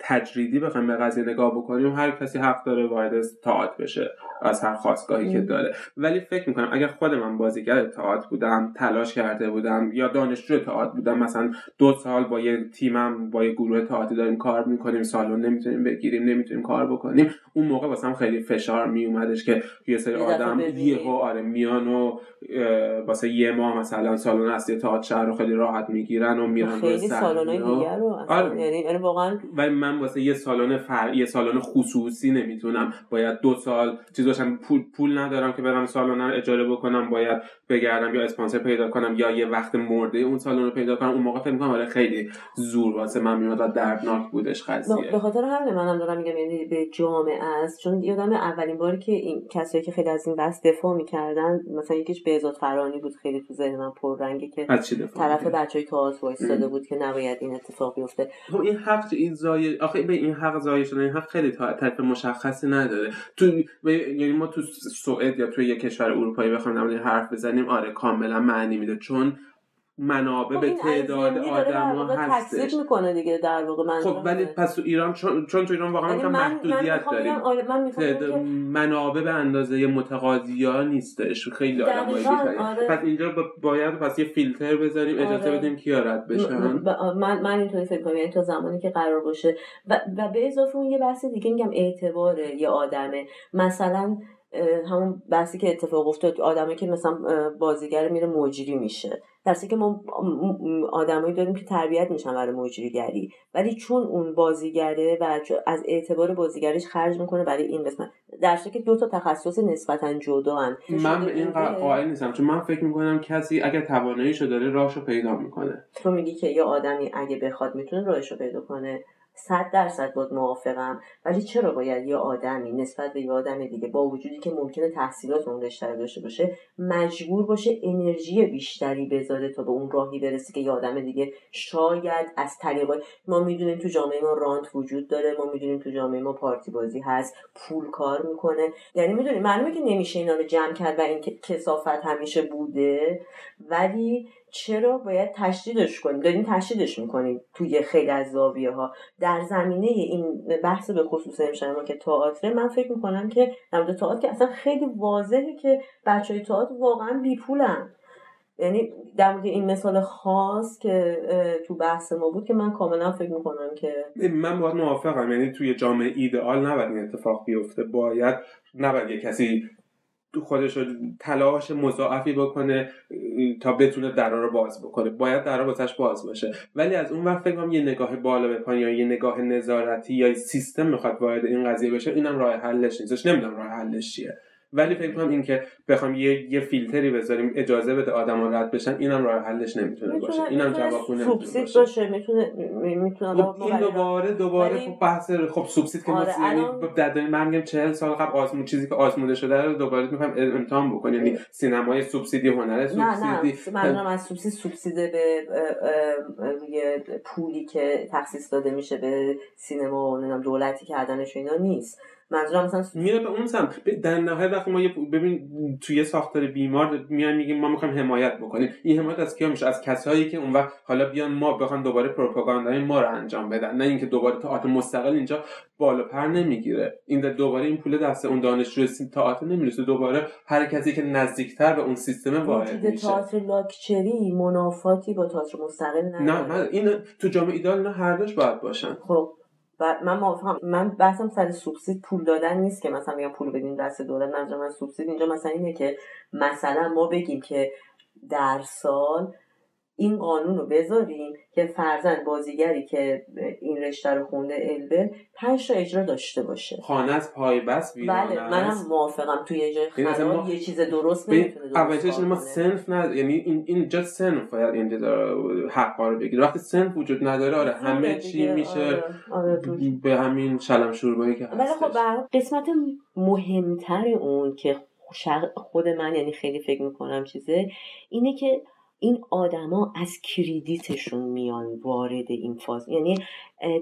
تجریدی بخوایم به قضیه نگاه بکنیم هر کسی حق داره وارد تئاتر بشه از هر خواستگاهی که داره. ولی فکر می‌کنم اگر خود من بازیگر تئاتر بودم تلاش کرده بودم یا دانشجو تئاتر بودم مثلا دو سال با یه تیمم با یه گروه تئاتری داریم کار می‌کنیم سالن نمی‌تونیم بگیریم نمی‌تونیم کار بکنیم اون موقع واسم خیلی فشار میومدش که یه سری آدم یهو آره میان و واسه یه ماه مثلا سالن اصلی تئاتر شهر رو خیلی راحت می‌گیرن و میرن خیلی سالن دیگر رو آره. یعنی-, یعنی واقعا ولی من واسه یه سالن فر... یه سالن خصوصی نمی‌تونم. باید دو سال چیز باشم پول پول ندارم که برم سالن رو اجاره بکنم. باید بگردم یا اسپانسر پیدا کنم یا یه وقت مرده اون سالن رو پیدا کنم اون موقع فکر می‌کنم آره خیلی زور واسه من میاد و دردناک بودش قضیه. به خاطر همین منم دارم میگم یعنی به جامعه است چون یادم اولین باری که این کسایی که خیلی از این بحث دفاع می‌کردن مثلا یکیش بهزاد فرانی بود خیلی تو ذهن من پررنگه که طرف بچهای تئاتر وایستاده بود که نباید این اتفاق بیفته. خب این حق این زای آخه به این حق زای شدن این حق خیلی تعریف مشخصی نداره. تو یعنی ما تو سوئد یا تو یک کشور اروپایی بخوایم در حرف بزنیم آره کاملا معنی میده چون منابع به تعداد آدم ها هستش. می‌کنه دیگه در واقع من خب ولی پس تو ایران چون, چون تو ایران واقعا من محدودیت داریم. آره منابع به اندازه متقاضی ها نیستش. خیلی آدم آره. پس اینجا باید پس یه فیلتر بذاریم اجازه آره. بدیم کیا رد بشن. من من اینطوری فکر کنم یعنی تا زمانی که قرار باشه. و, و به اضافه اون یه بحث دیگه میگم اعتبار یه آدمه. مثلا همون بحثی که اتفاق افتاد آدمه که مثلا بازیگر میره مجری میشه. درسته که ما آدمایی داریم که تربیت میشن برای مجریگری. ولی چون اون بازیگره و از اعتبار بازیگریش خرج می‌کنه برای این قسمت. درسته که دو تا تخصص نسبتا جدا هن. من به این قائل نیستم. چون من فکر می‌کنم کسی اگه تواناییشو داره راهشو پیدا می‌کنه. تو میگی که یه آدمی اگه بخواد می‌تونه راهشو پیدا کنه. صد درصد باید موافقم. ولی چرا باید یه آدمی نسبت به یه آدم دیگه با وجودی که ممکنه تحصیلات اون رشته داشته باشه مجبور باشه انرژی بیشتری بذاره تا به اون راهی برسه که یه آدم دیگه شاید از طریق ما می‌دونیم تو جامعه ما رانت وجود داره ما می‌دونیم تو جامعه ما پارتی بازی هست پول کار می‌کنه. یعنی می‌دونیم معلومه که نمیشه اینا رو جمع کرد و این کسافت همیشه بوده. ولی چرا باید تشدیدش کنیم؟ داریم تشدیدش می‌کنیم توی خیلی از زاویه ها در زمینه این بحث به خصوص امشب ما که تئاتر من فکر می‌کنم که در تئاتر که اصلا خیلی واضحه که بچه های تئاتر واقعا بیپولن. یعنی در مورد این مثال خاص که تو بحث ما بود که من کاملا فکر می‌کنم که من باید موافقم. یعنی توی جامعه ایدئال نباید این اتفاق بیفته. باید نباید کسی خودش رو تلاش مضاعفی بکنه تا بتونه درا رو باز بکنه. باید درا واسش باز باشه. ولی از اون وقت فکر یه نگاه بالا به پایین یا یه نگاه نظارتی یا سیستم می‌خواد وارد این قضیه بشه اینم راه حلش نیستش نمی‌دونم راه حلش چیه. ولی فکر کنم اینکه بخوام یه یه فیلتری بذاریم اجازه بده آدما رد بشن اینم راه حلش نمی‌تونه باشه. اینم جواب نمی‌تونه باشه. باشه می‌تونه می‌تونه خب این دوباره دوباره خب بحث خب سوبسید که آره یعنی در من میگم 40 سال قبل آزمون چیزی که آزموده شده رو دوباره می‌خوام امتحان بکنیم. یعنی سینمای سوبسیدی هنر سوبسیدی. نه نه از سوبسید سوبسیده به روی پولی که تخصیص داده میشه به سینما و دولتی کردنش اینا نیست. منظورم مثلا میره به اون سمت. در نهایت وقتی ما ببین توی ساختار بیمار میان میگیم ما می‌خوایم حمایت بکنیم. این حمایت از کیا میشه؟ از کسایی که اون وقت حالا بیان ما بخوان دوباره پروپاگاندای ما رو انجام بدن. نه اینکه دوباره تئاتر مستقل اینجا بالا پر نمی‌گیره. این دوباره این پول دست اون دانشجو تئاتر نمی‌رسه. دوباره هر کسی که نزدیکتر به اون سیستم وارد میشه. تئاتر لاکچری منافاتی با تئاتر مستقل نداره نه من این تو جامعه ایدال نه هر دوش باید باشن. خب. و من موافقم. من بحثم سر سوبسید پول دادن نیست که مثلا میگم پول بدین دست دولت. منظور من سوبسید اینجا مثلا اینه که مثلا ما بگیم که در سال این قانون رو بذاریم که فرزن بازیگری که این رشته رو خونده البل پنج تا اجرا داشته باشه. خانه از پای بس بله منم موافقم. توی اجرای خراب یه چیز درست نمی‌تونه اولش ما سنف نه یعنی این اینجا سنف باید اینجا حق رو بگیره. وقتی سنف وجود نداره آره همه چی میشه آره. آره به همین شلم شوربایی که ولی خب قسمت مهمتر اون که خود من یعنی خیلی فکر می‌کنم چیزه اینه که این آدما از کریدیتشون میان وارد این فاز. یعنی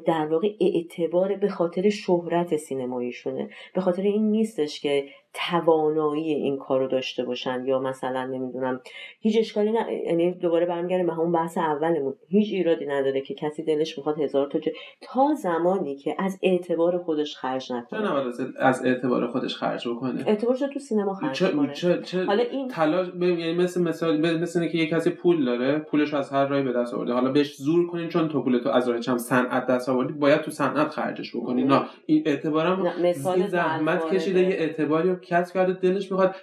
در واقع اعتبار به خاطر شهرت سینماییشونه. به خاطر این نیستش که توانایی این کار رو داشته باشن یا مثلا نمی‌دونم هیچ اشکالی نه یعنی دوباره برمیگردیم به همون بحث اولمون هیچ ایرادی نداره که کسی دلش می‌خواد هزار تا تا زمانی که از اعتبار خودش خرج نکنه. از اعتبار خودش خرج بکنه. اعتبارش تو سینما خرج چه، کنه چه، چه حالا این تلاش یعنی مثل مثال مثل که یه کسی پول داره پولش از هر راهی به دست آورده. حالا بهش زور کنین چون تو پول تو از راه چم صنعت دست آوردی باید تو صنعت خرجش بکنی. نه. این اعتبارم مثال زحمت کشیده یه اعتباری کسب کرده دلش می‌خواد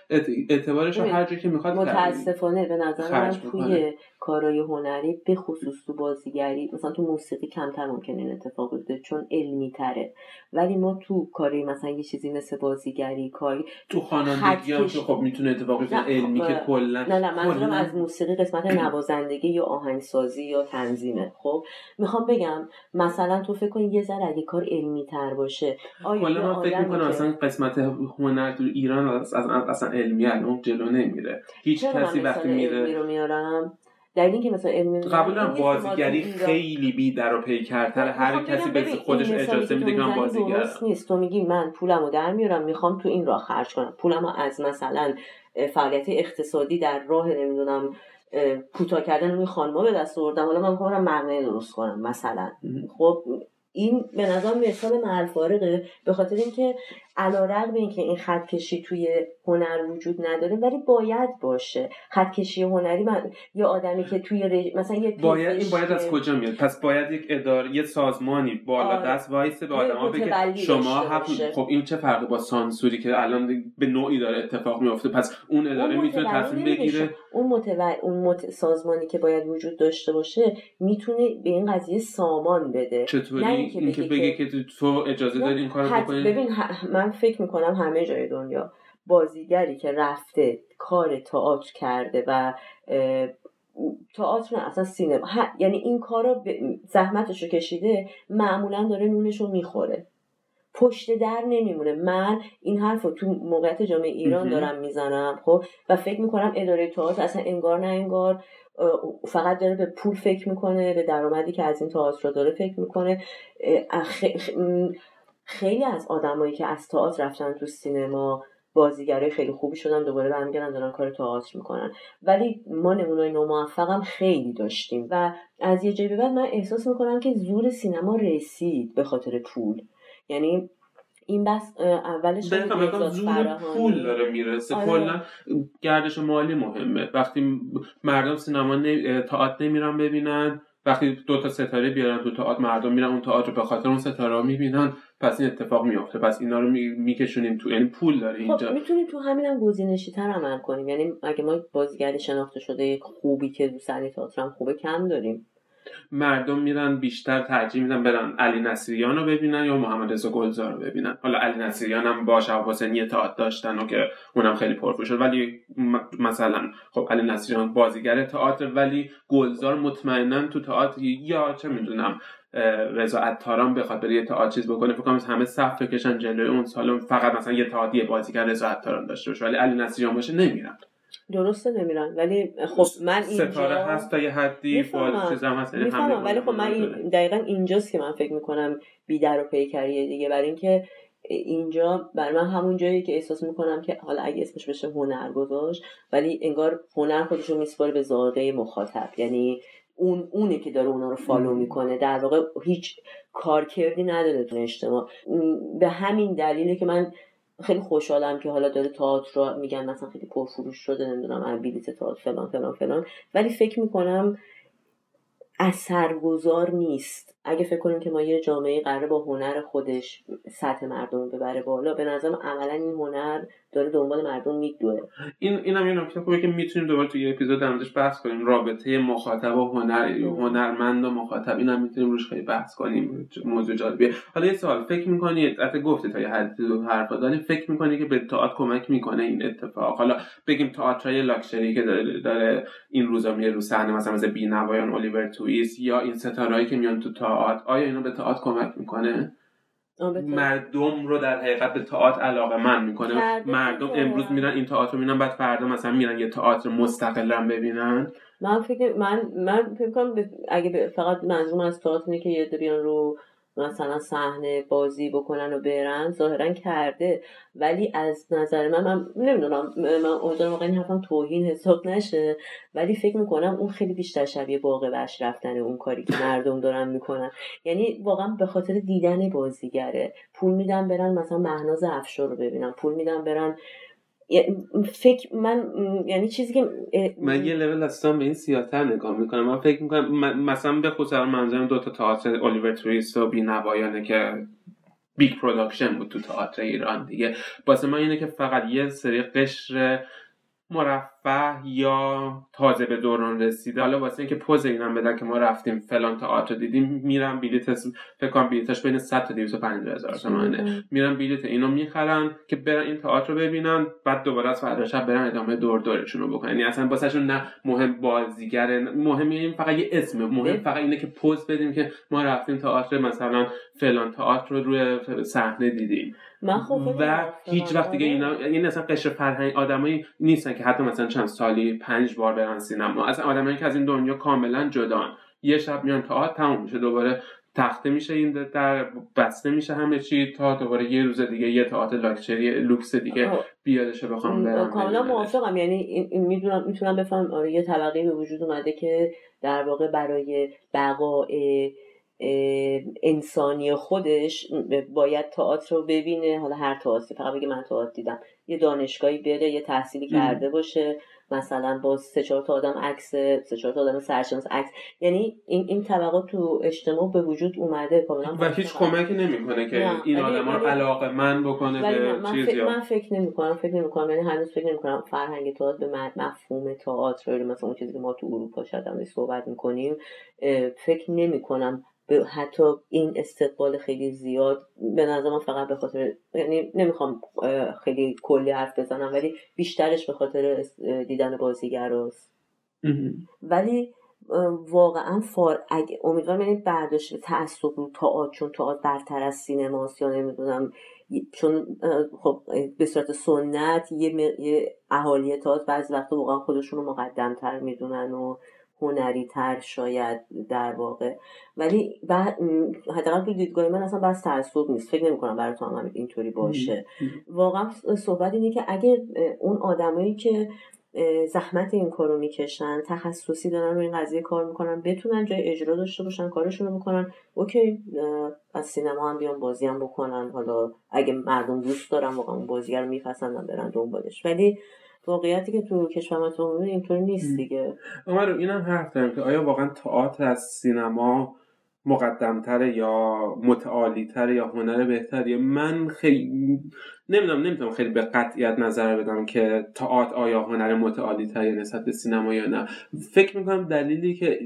اعتبارش رو هر جایی که می‌خواد متاسفانه به نظر من توی کارهای هنری به خصوص تو بازیگری مثلا تو موسیقی کمتر ممکنه این اتفاق بیفته چون علمی تره ولی ما تو کاری مثلا یه چیزی مثل بازیگری کاری تو خوانندگی هم خب می‌تونه اتفاق بیفته علمی که خب، کلا نه نه منظورم از موسیقی قسمت <clears throat> نوازندگی یا آهنگسازی یا تنظیمه. خب می‌خوام بگم مثلا تو فکر کنی یه ذره اگه کار علمی تر باشه آیا من فکر می‌کنم اصلا قسمت هنر تو ایران اصلا علمی الان جلو نمیره. هیچ کسی وقتی میره میارم؟ دلیل اینکه مثلا علم قبول دارم بازیگری خیلی بی در و پیکرتر هر کسی به خودش اجازه میده که من بازیگرم نیست. تو میگی من پولمو در میارم می‌خوام تو این راه خرج کنم. پولمو از مثلا فعالیت اقتصادی در راه نمی‌دونم کوتاه کردن روی خانما به دست آوردم. حالا من می‌خوام مقنعه درست کنم مثلا. خب این به نظر مثال معلفارقه به خاطر اینکه علا رقم اینکه این خط کشی توی هنر وجود نداره ولی باید باشه. خط کشی هنری من... یا آدمی که توی رج... مثلا یه باید این باید از کجا میاد؟ پس باید یک اداره یه سازمانی بالا آره. دست وایسه به آدما بگه شما حق خب این چه فرقی با سانسوری که الان به نوعی داره اتفاق میفته پس اون اداره می‌تونه تصمیم بگیره؟ اون متول... اون مت... سازمانی که باید وجود داشته باشه می‌تونه به این قضیه سامان بده. چطوری؟ اینکه بگه که تو اجازه داری این کارو بکنی؟ ببین من فکر می‌کنم همه جای دنیا بازیگری که رفته کار تئاتر کرده و تئاتر نه اصلا سینما یعنی این کارا ب... زحمتش رو کشیده معمولا داره نونش رو می‌خوره. پشت در نمیمونه. من این حرف رو تو موقعیت جامعه ایران دارم می‌زنم خب؟ و فکر می‌کنم اداره تئاتر اصلا انگار نه انگار فقط داره به پول فکر می‌کنه به درآمدی که از این تئاتر داره فکر می‌کنه. خیلی از آدمایی که از تئاتر رفتن تو سینما بازیگرای خیلی خوبی شدن دوباره برمیگردن دارن کار تئاتر می‌کنن. ولی ما نمونای ناموفقم خیلی داشتیم و از یه جایی به بعد من احساس می‌کنم که زور سینما رسید به خاطر پول. یعنی این بس اولش زور پول داره می‌رسه. آره. کلا گردش مالی مهمه. وقتی مردم سینما نمی... تئاتر نمیرن ببینن وقتی دو تا ستاره بیارن دو تا مردم میرن اون تئاتر به خاطر اون ستاره ها می‌بینن پس این اتفاق میافته. پس اینا رو میکشونیم تو یعنی پول داره خب، اینجا. خب می‌تونیم تو همینم گزینشی تر عمل کنیم. یعنی اگه ما بازیگر شناخته شده خوبی که رو صحنه تئاتر هم خوبه کم داریم. مردم میرن بیشتر ترجیح میدن برن علی نصیریان رو ببینن یا محمد رضا گلزار رو ببینن. حالا علی نصیریان هم با شب حسینی تئاتر داشتن و که اونم خیلی پرفروش شد. ولی مثلا خب علی نصیریان بازیگر تئاتر ولی گلزار مطمئنا تو تئاتر یا چه می‌دونم رضا عطاران بخواد بره یه تئاتر چیز بکنه. فکر کنم همه صف بکشن جلوی اون سالن فقط مثلا یه تئاتر بازیگر رضا عطاران داشته باشه. ولی علی نصیریان باشه نمیرن. درسته نمیرن ولی خب من اینجا ستاره هست تا یه حدی هست یعنی ولی خب من این دقیقا اینجاست که من فکر می‌کنم بیدر و پیکریه دیگه. برای اینکه اینجا بر من همون جایی که احساس می‌کنم که حالا اگه اسمش بشه هنر گذاشت ولی انگار هنر خودش رو میسپاره به زاده مخاطب. یعنی اون اونه که داره اونا رو فالو می‌کنه. در واقع هیچ کارکردی نداره تو اجتماع. به همین دلیله که من خیلی خوشحالم که حالا داره تئاتر رو میگن مثلا خیلی پرفروش شده نمی‌دونم بلیت تئاتر فلان فلان فلان. ولی فکر می‌کنم اثرگذار نیست. اگه فکر کنیم که ما یه جامعه قراره با هنر خودش سطح مردم ببره بالا به نظرم عملا این هنر داره دنبال مردم میدوه. این اینم یه نکته خوبه که می‌تونیم دوباره تو یه اپیزود در بحث کنیم. رابطه مخاطب و هنر هنرمند و مخاطب اینم می‌تونیم روش خیلی بحث کنیم. موضوع جالبیه. حالا یه سوال. فکر می‌کنی حتی گفتی تا یه حدی تو حرفا داری فکر می‌کنی که به تئاتر کمک می‌کنه این اتفاق؟ حالا بگیم تئاترای لاکچری که داره, داره این روزا میره رو صحنه مثلا مثل بینوایان الیور تویس یا این ستارهایی که میان تو تئاتر آیا اینو به تئاتر کمک می‌کنه؟ مردم رو در حقیقت به تئاتر علاقه من می‌کنه. مردم امروز میرن این تئاتر میرن بعد فردا مثلا میرن یه تئاتر مستقل هم ببینن. من فکر من من فکر کنم اگه فقط منظورم از تئاتر اینه که یه بیان رو مثلا صحنه بازی بکنن و برن ظاهرا کرده. ولی از نظر من من نمی‌دونم من امیدوارم واقعا حرفم توهین حساب نشه. ولی فکر می‌کنم اون خیلی بیشتر شبیه باغ وش رفتن اون کاری که مردم دارن می‌کنن. یعنی واقعا به خاطر دیدن بازیگره. پول میدن برن مثلا مهناز افشار رو ببینن. پول میدن برن فکر من یعنی چیزی که من یه لول اصلا به این سیاتر نگاه می‌کنم. من فکر می‌کنم مثلا به خصوص منظرم دو تا تئاتر الیور توریست و بینوایانه که big production بود تو تئاتر ایران دیگه. واسه من اینه که فقط یه سری قشر مرفه یا تازه به دوران رسیده. حالا واسه اینکه پوز اینم بدن که ما رفتیم فلان تئاتر دیدیم میرم بلیت فکر کنم بلیتش بین 100 تا 250 هزار تومانه. میرم بلیت اینو می‌خرن که برن این تئاتر رو ببینن بعد دوباره از فردا شب برن ادامه دور دورشون رو بکنن. یعنی اصلا واسهشون نه مهم بازیگر مهم این فقط یه اسم مهم فقط اینه که پوز بدیم که ما رفتیم تئاتر مثلا فلان تئاتر رو روی صحنه دیدیم. من خب و هیچ وقت دیگه اینا یعنی اصلا قشر فرهنگ آدمایی نیستن که حتی مثلا چند سالی پنج بار برن سینما. از آدمایی که از این دنیا کاملا جدان. یه شب میان تئاتر تموم میشه. دوباره تخته میشه این در بسته میشه همه چی تا دوباره یه روز دیگه یه تئاتر لاکچری لوکس دیگه بیادش بخوام برم. کاملا موافقم. یعنی می‌دونم می‌تونم بفهم آره یه طبقه به وجود اومده که در واقع برای بقای انسانی خودش باید تئاتر رو ببینه. حالا هر تئاتری فقط بگه من تئاتر دیدم. یه دانشگاهی بره یه تحصیلی کرده باشه. مثلا با سه چهار تا آدم عکس سه چهار تا آدم سرشناس عکس. یعنی این این طبقات تو اجتماع به وجود اومده. کاملا و هیچ کمکی نمی‌کنه که این آدم رو علاقه من بکنه به من چیزی من فکر نمی کنم فکر نمی کنم یعنی هنوز فکر نمی کنم فرهنگ تئاتر به مفهوم تئاتر مثلا اون چیزی که ما تو اروپا شاید صحبت می‌کنیم فکر نمی کنم به حتی این استقبال خیلی زیاد به نظر من فقط به خاطر یعنی نمی‌خوام خیلی کلی حرف بزنم ولی بیشترش به خاطر دیدن بازیگر است ولی واقعا فار اگه امیدوارم یعنی برداشت تعصب رو تئاتر چون تئاتر برتر از سینماست یا نمی‌دونم چون خب به صورت سنت یه, یه اهالی تئاتر بعضی وقتا واقعا خودشون رو مقدم تر می‌دونن و هنری تر شاید در واقع. ولی بعد حداقل تو دیدگاه من اصلا بس تعصب نیست. فکر نمی کنم برای تو هم اینطوری باشه. واقعا صحبت اینه که اگه اون آدمایی که زحمت این کارو می‌کشن تخصصی دارن رو این قضیه کار می‌کنن بتونن جای اجرا داشته باشن کارشون رو بکنن اوکی از سینما هم بیان بازی هم بکنن. حالا اگه مردم دوست دارن واقعا اون بازیگر رو میپسندن برن دنبالش. ولی واقعیتی که تو کشور تو اینطوری نیست دیگه. اما رو اینم حرف دارم که آیا واقعا تئاتر از سینما مقدمتره یا متعالیتره یا هنر بهتریه من خیلی نمی‌دونم نمی‌تونم خیلی به قطعیت نظر بدم که تئاتر آیا هنر متعالیتره نسبت به سینما یا نه. فکر می‌کنم دلیلی که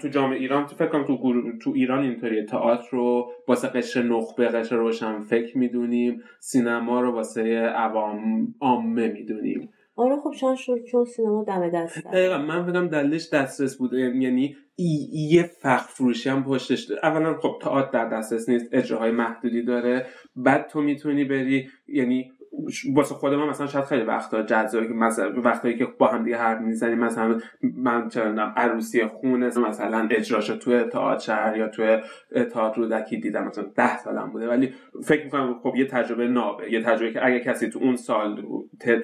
تو جامعه ایران تو فکر کنم تو, تو ایران اینطوریه. تئاتر رو واسه قشر نخبه قشر روشن فکر می‌دونیم. سینما رو واسه عوام عامه می‌دونیم. آره خب چون شد چون سینما دم دست دقیقا من فکرم دلش دسترس بود یعنی یه فخر فروشی هم پشتش اولا خب تئاتر در دسترس نیست اجراهای محدودی داره. بعد تو می‌تونی بری یعنی واسه خود من مثلا شاید خیلی وقتا جذابه که مثلا وقتایی که با هم دیگه حرف می‌زنیم مثلا من چرا عروسی خونه مثلا اجراش توی تئاتر شهر یا توی تئاتر رودکی دیدم مثلا ده سالم بوده. ولی فکر می‌کنم خب یه تجربه نابه. یه تجربه که اگه کسی تو اون سال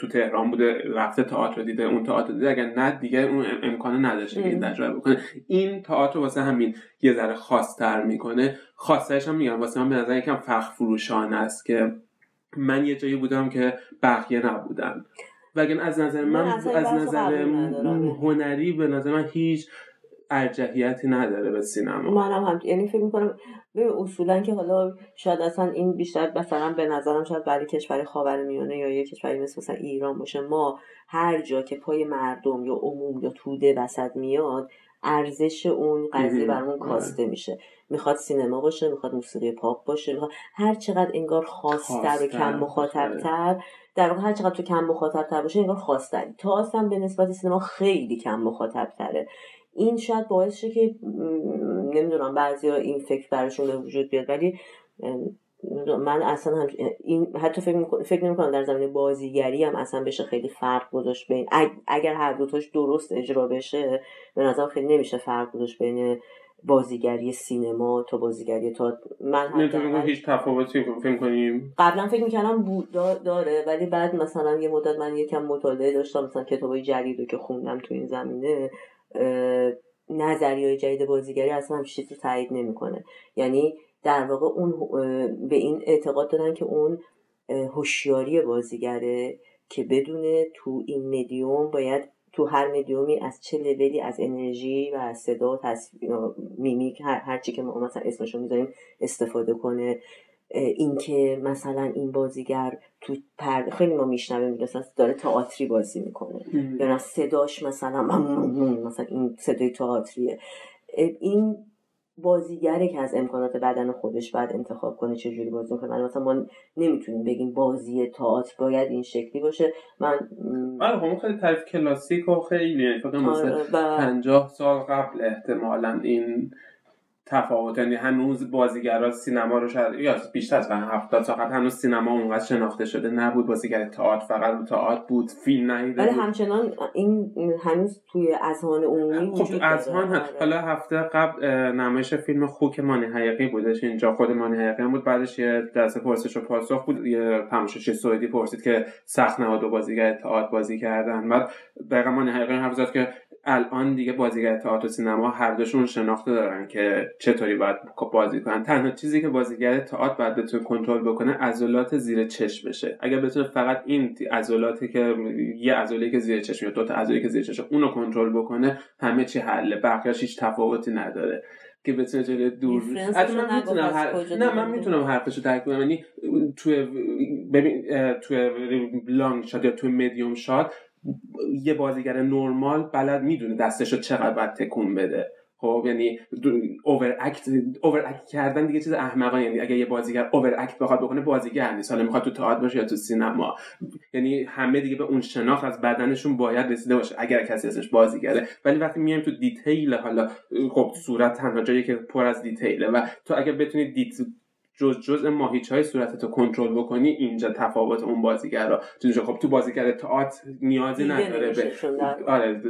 تو تهران بوده رفته تئاتر دیده اون تئاتر دیده اگر نه دیگه اون امکان نداشته این تجربه بکنه. این تئاتر واسه همین یه ذره خاصتر می‌کنه. خاصش هم میگم واسه من به نظر یکم فخر فروشان است که من یه جایی بودم که بقیه نبودن. وگرنه از نظر من, از نظر هنری به نظر من هیچ ارجحیتی نداره به سینما. منم هم یعنی فکر می‌کنم به اصولا که حالا شاید اصلا این بیشتر مثلا به نظرم شاید برای کشور خاورمیانه یا یه کشوری مثل مثلا ایران باشه ما هر جا که پای مردم یا عموم یا توده وسط میاد ارزش اون قضیه برامون کاسته میشه. می‌خواد سینما باشه می‌خواد موسیقی پاپ باشه می‌خواد هر چقدر انگار خاصتر و کم مخاطبتر در واقع هر چقدر تو کم مخاطبتر باشه انگار خواستر تا هم به نسبت سینما خیلی کم مخاطبتره. این شاید باعث شه که نمی‌دونم بعضی این فکر براشون به وجود بیاد ولی من اصلا هم این حتی فکر, فکر نمی کنم در زمینه بازیگری هم اصلا بشه خیلی فرق گذاشت بین اگر هر دوتاش درست اجرا بشه به نظر خیلی نمیشه فرق گذاشت بین بازیگری سینما تا بازیگری تا من نمی‌تونم هیچ تفاوتی فکر کنیم. قبلا فکر می‌کنم بود داره ولی بعد مثلا یه مدت من یکم مطالعه داشتم مثلا کتابای جدید رو که خوندم تو این زمینه نظریه جدید بازیگری اصلا هم چیزی رو تایید نمی‌کنه. یعنی در واقع اون به این اعتقاد دارن که اون هوشیاری بازیگره که بدونه تو این مدیوم باید تو هر مدیومی از چه لولی از انرژی و از صدا تصویر میمیک هر, هر چی که ما مثلا اسمشو می‌ذاریم استفاده کنه. اینکه مثلا این بازیگر تو پرده خیلی ما میشنویم مثلا داره تئاتری بازی می‌کنه. یا صداش مثلا مثلا این صدای تئاتریه. این بازیگره که از امکانات بدن خودش باید انتخاب کنه چه جوری بازی کنه مثلا ما نمی‌تونیم بگیم بازی تئاتر باید این شکلی باشه. من آره خیلی تعریف کلاسیک و خیلی فکر مثلا 50 سال قبل احتمالا این تفاوت. یعنی هنوز بازیگرا سینما رو شاید یا بیشتر از 70 سال هنوز سینما اونقدر شناخته شده نبود. بازیگر تئاتر فقط تئاتر بود فیلم ندیده ولی همچنان این هنوز توی اذهان عمومی خب اذهان آره. حالا هفته قبل نمایش فیلم خوک مانی حقیقی بودش. اینجا خود مانی حقیقی بود. بعدش یه دسته پرسش و پاسخ بود. یه تماشاچی سعودی پرسید که سخت نواد و بازیگر تئاتر بازی کردن. بعد دقیقا مانی حقیقی حرف زد که الان دیگه بازیگر تئاتر و سینما هر دوشون شناخته دارن که چطوری باید بازی کنن؟ تنها چیزی که بازیگر تئاتر باید بتونه کنترل بکنه عضلات زیر چشم بشه. اگر بتونه فقط این عضلاتی که یه عضله که زیر چشم یا دو تا عضله که زیر چشم اونو کنترل بکنه همه چی حله. بقیه‌اش هیچ تفاوتی نداره. که بتونه جلوی دوربین می‌تونم هر... نه من می‌تونم حرفشو درک کنم. یعنی توی ببین توی long shot یا توی medium shot یه بازیگر نرمال بلد می‌دونه دستشو چقدر باید تکون بده. خب یعنی over act over act کردن دیگه چیز احمقانه. یعنی اگه یه بازیگر over act بخواد بکنه بازیگر نیست. حالا می‌خواد تو تئاتر باشه یا تو سینما. یعنی همه دیگه به اون شناخت از بدنشون باید رسیده باشه اگر کسی ازش بازیگره. ولی وقتی میایم تو detail حالا خب صورت تنها جایی که پر از detail ه و تو اگه بتونی دیت جز جز ماهیچه های صورت تو کنترل بکنی اینجا تفاوت اون بازیگر رو خب تو بازیگر تئاتر نیازی نداره به آره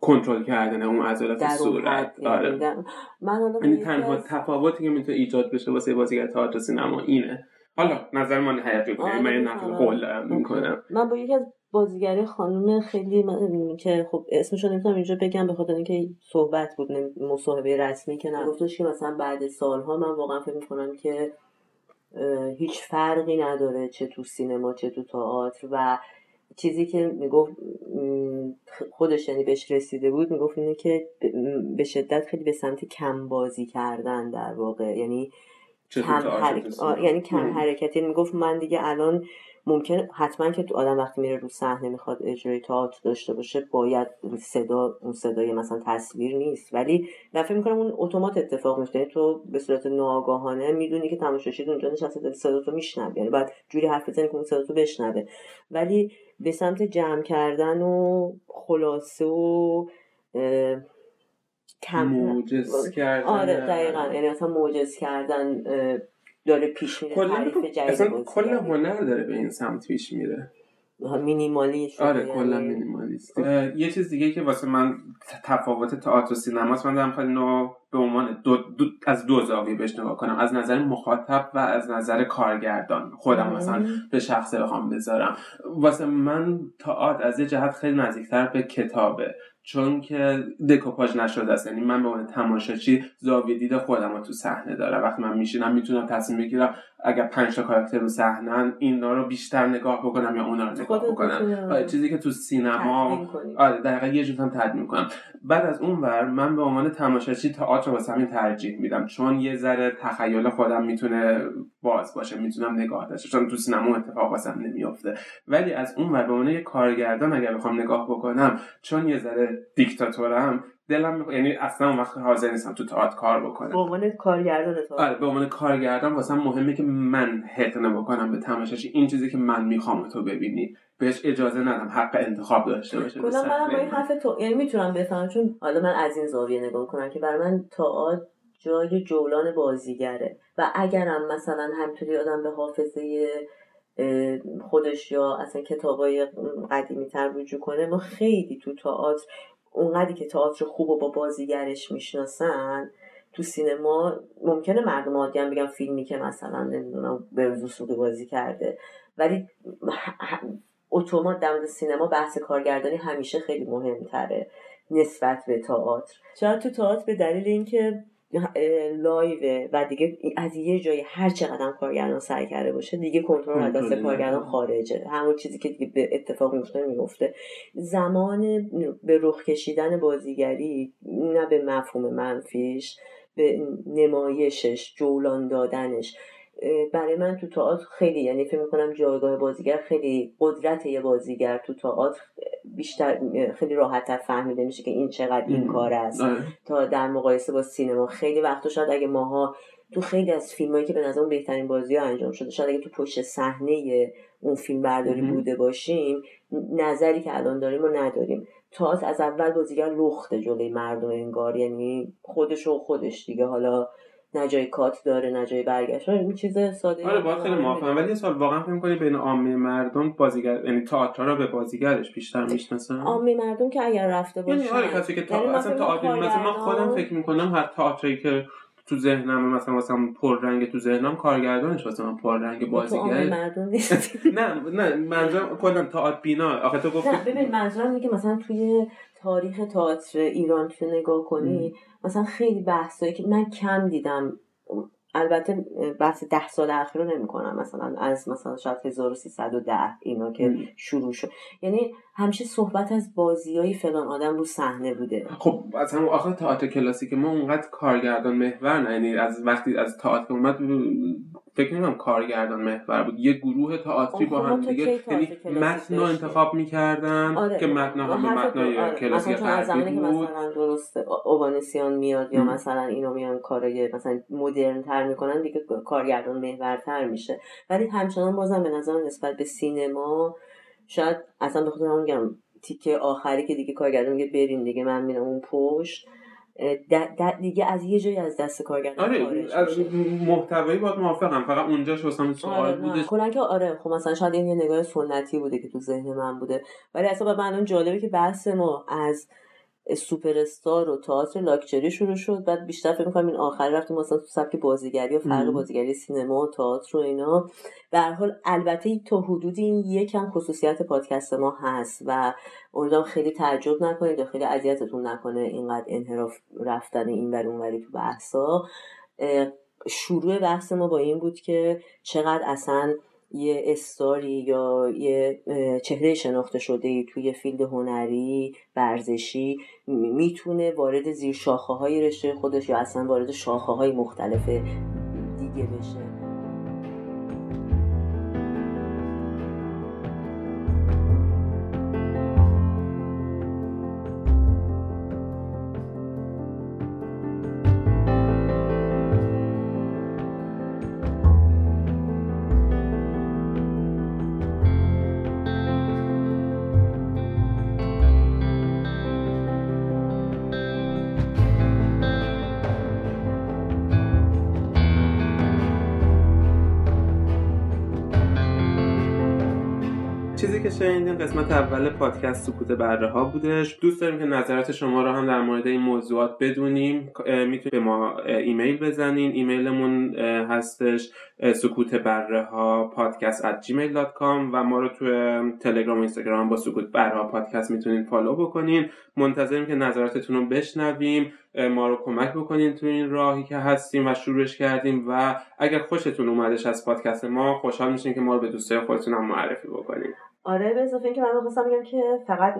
کنترل کردن اون عضلات صورت. آره. من یعنی تنها تفاوتی که می‌تونه ایجاد بشه واسه بازیگر تئاتر سینما اینه. حالا نظر من حقیقی بود یعنی من نقل قول می‌کنم. من با یکی از بازیگری خانم خیلی من... که خب اسمشو نمی‌تونم اینجا بگم به خاطر اینکه صحبت بود مصاحبه رسمی که نگفتش که مثلا بعد سالها من واقعا فکر می‌کنم که هیچ فرقی نداره چه تو سینما چه تو تئاتر. و چیزی که می‌گفت خودش یعنی بهش رسیده بود می‌گفت اینه که به شدت خیلی به سمت کم بازی کردن در واقع. یعنی کم یعنی کم حرکتی می‌گفت من دیگه الان ممکن حتما که تو آدم وقتی میره رو صحنه می‌خواد اجرای تئاتر داشته باشه باید صدا اون صدای مثلا تصویر نیست. ولی دفعه می‌کنم اون اتومات اتفاق میفته یعنی تو به صورت ناآگاهانه می‌دونی که تماشاچی اونجا نشسته داره صدا تو میشنوه. یعنی بعد جوری حرف بزنی که اون صدا تو بشنوه. ولی به سمت جمع کردن و خلاصه و کم موجز کردن آره دقیقا. یعنی اصلا موجز کردن داره پیش میره تعریف اصلا کل هنر داره به این سمت پیش میره. مینیمالی آره کلا مینیمالیست. یه چیز دیگه که واسه من تفاوت تئاتر و سینماست من دارم خیلی نوع به عنوان دو, دو از دو زاویه بهش نگاه کنم. از نظر مخاطب و از نظر کارگردان. خودم مثلا به شخصه بخوام بذارم. واسه من تئاتر از یه جهت خیلی نزدیکتر به کتابه. چون که دکوپاژ نشده است. یعنی من به عنوان تماشاچی زاویه دید خودم رو تو صحنه دارم. وقتی من میشینم می‌تونم تصمیم بگیرم اگر پنج تا کاراکتر رو صحنه اینا رو بیشتر نگاه بکنم یا اونا رو نگاه بکنم. آره چیزی که تو سینما آره دقیقا یه جور هم تدوین کنم. بعد از اون ور من به عنوان تماشاچی تئاتر واسه همین ترجیح میدم. چون یه ذره تخیل خودم می‌تونه باز باشه می‌تونم نگاه داشته چون تو سینما اتفاق واسم نمیافته. ولی از اون ور به عنوان یه کارگردان اگر بخوام نگاه بکنم چون یه ذره دیکتاتورم دلم می‌خواد یعنی اصلا اون وقت حاضر نیستم تو تئاتر کار بکنم. به عنوان کارگردان آره به عنوان کارگردان واسه مهمه که من هتنه بکنم به تماشاچی این چیزی که من می‌خوام تو ببینی. بهش اجازه ندم حق انتخاب داشته باشه کلا منم با این حرف تو یعنی می‌تونم بفهمم چون حالا من از این زاویه نگاه کنم که برای من تئاتر جای جولان بازیگره. و اگرم مثلا همطوری آدم به حافظه خودش یا اصلا کتابای قدیمی تر رجوع کنه ما خیلی تو تئاتر اونقدری که تئاتر خوب و با بازیگرش می‌شناسن تو سینما ممکنه مردم عادی هم بگن فیلمی که مثلا نمی‌دونم بهروز وثوقی بازی کرده. ولی اتومات در مورد سینما بحث کارگردانی همیشه خیلی مهمتره نسبت به تئاتر. شاید تو تئاتر به دلیل اینکه لایو و دیگه از یه جایی هر چقدر کارگردان سعی کرده باشه دیگه کنترل از دست کارگردان خارجه. همون چیزی که دیگه به اتفاق میفته میفته زمان به رخ کشیدن بازیگری نه به مفهوم منفیش به نمایشش جولان دادنش. برای من تو تئاتر خیلی یعنی فکر می‌کنم جایگاه بازیگر خیلی قدرت یه بازیگر تو تئاتر بیشتر خیلی راحتتر فهمیده میشه که این چقدر این کار است. آره. تا در مقایسه با سینما خیلی وقتا شاید اگه ماها تو خیلی از فیلمایی که به نظرم بهترین بازی ها انجام شده شاید اگه تو پشت صحنه اون فیلم برداری بوده باشیم نظری که الان داریم و نداریم. تئاتر از اول بازیگر لخته جلوی مردم انگار یعنی خودش و خودش دیگه. حالا نه جای کات داره نه جای برگشت. این چیز ساده آره با خیلی موافقم. ولی سال واقعا فکر می‌کنی بین عامه مردم بازیگر یعنی تئاتر رو به بازیگرش بیشتر می‌شناسن؟ عامه مردم که اگر رفته باشه یعنی آره کسی که تا... یعنی اصلا تئاتر مثلا من خودم فکر می‌کنم هر تئاتری که تو ذهنم مثلا مثلا رنگ تو ذهنم کارگردانش واسه من رنگ بازیگر مردم <laughs> نه نه منظورم کلا تئاتر بینا آخه تو گفتی ببین منظورم اینه که مثلا توی تاریخ تئاتر ایران تو نگاه کنی مثلا خیلی بحثایی که من کم دیدم. البته بحث ده سال اخیر رو نمی کنم مثلا از مثلا شاید 1310 اینا که شروع شد. یعنی همیشه صحبت از بازیای فلان آدم رو صحنه بوده. خب از همون آخر تئاتر کلاسیک ما اونقدر کارگردان محور نه. یعنی از وقتی از تئاتر اومد فکر نمی‌کنم کارگردان محور بود. یه گروه تئاتری با هم دیگه یعنی متن رو انتخاب می‌کردن آره. که متن هم متنای آره. کلاسیک غربی بود. مثلا درست اوبانسیان میاد یا مثلا اینو میان کارای مثلا مدرن تر می‌کنن دیگه کارگردان محورتر میشه. ولی همچنان بازم به نظر نسبت به سینما شاید اصلا به خاطر میگم تیکه آخری که دیگه کارگردان میگه بریم دیگه من میرم اون پشت. دیگه از یه جایی از دست کارگردان آره از محتوایی باید موافقم فقط اونجاش واسم سوال آره بوده کلا که آره خب مثلا شاید این یه نگاه سنتی بوده که تو ذهن من بوده. ولی اصلا من الان جالبه که بحث ما از سوپر استار و تئاتر لاکچری شروع شد. بعد بیشتر فکر می‌کنم این آخر رفتیم مثلا تو سبک بازیگری و فرق بازیگری سینما و تئاتر و اینا. به حال البته تا حدودی این یکم خصوصیت پادکست ما هست و امیدوارم خیلی تعجب نکنید یا خیلی اذیتتون نکنه اینقدر انحراف رفتن این بر اونوری تو بحثا. شروع بحث ما با این بود که چقدر اصلا یه استاری یا یه چهره شناخته شده ای توی فیلد هنری ورزشی می‌تونه وارد زیر شاخه های رشته خودش یا اصلا وارد شاخه های مختلف دیگه بشه. شنیدین قسمت اول پادکست سکوت بره ها بودش. دوست داریم که نظرات شما رو هم در مورد این موضوعات بدونیم. می‌تونید به ما ایمیل بزنین. ایمیلمون هستش سکوت بره ها پادکست at gmail.com و ما رو تو تلگرام و اینستاگرام با سکوت بره ها پادکست می‌تونین follow بکنین. منتظریم که نظراتتون رو بشنویم. ما رو کمک بکنین تو این راهی که هستیم و شروعش کردیم و اگر خوشتون اومدش از پادکست ما خوشحال میشین که ما رو به دوستای خودتون هم معرفی بکنین. آره به اضافه اینکه من می‌خواستم بگم که فقط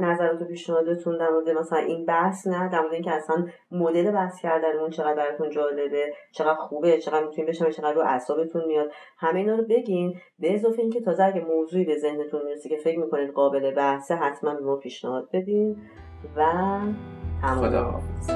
نظرات و پیشنهادتون در مورد مثلا این بحث نه در مورد اینکه اصلا مدل بحث کردنمون چقدر براتون جالبه چقدر خوبه چقدر می‌تونیم بشم چقدر رو اعصابتون میاد. همه اینا رو بگین به اضافه اینکه تازه اگه موضوعی به ذهنتون می‌رسه که فکر می‌کنید قابل بحثه حتما به ما پیشنهاد بدین و خدا حافظ.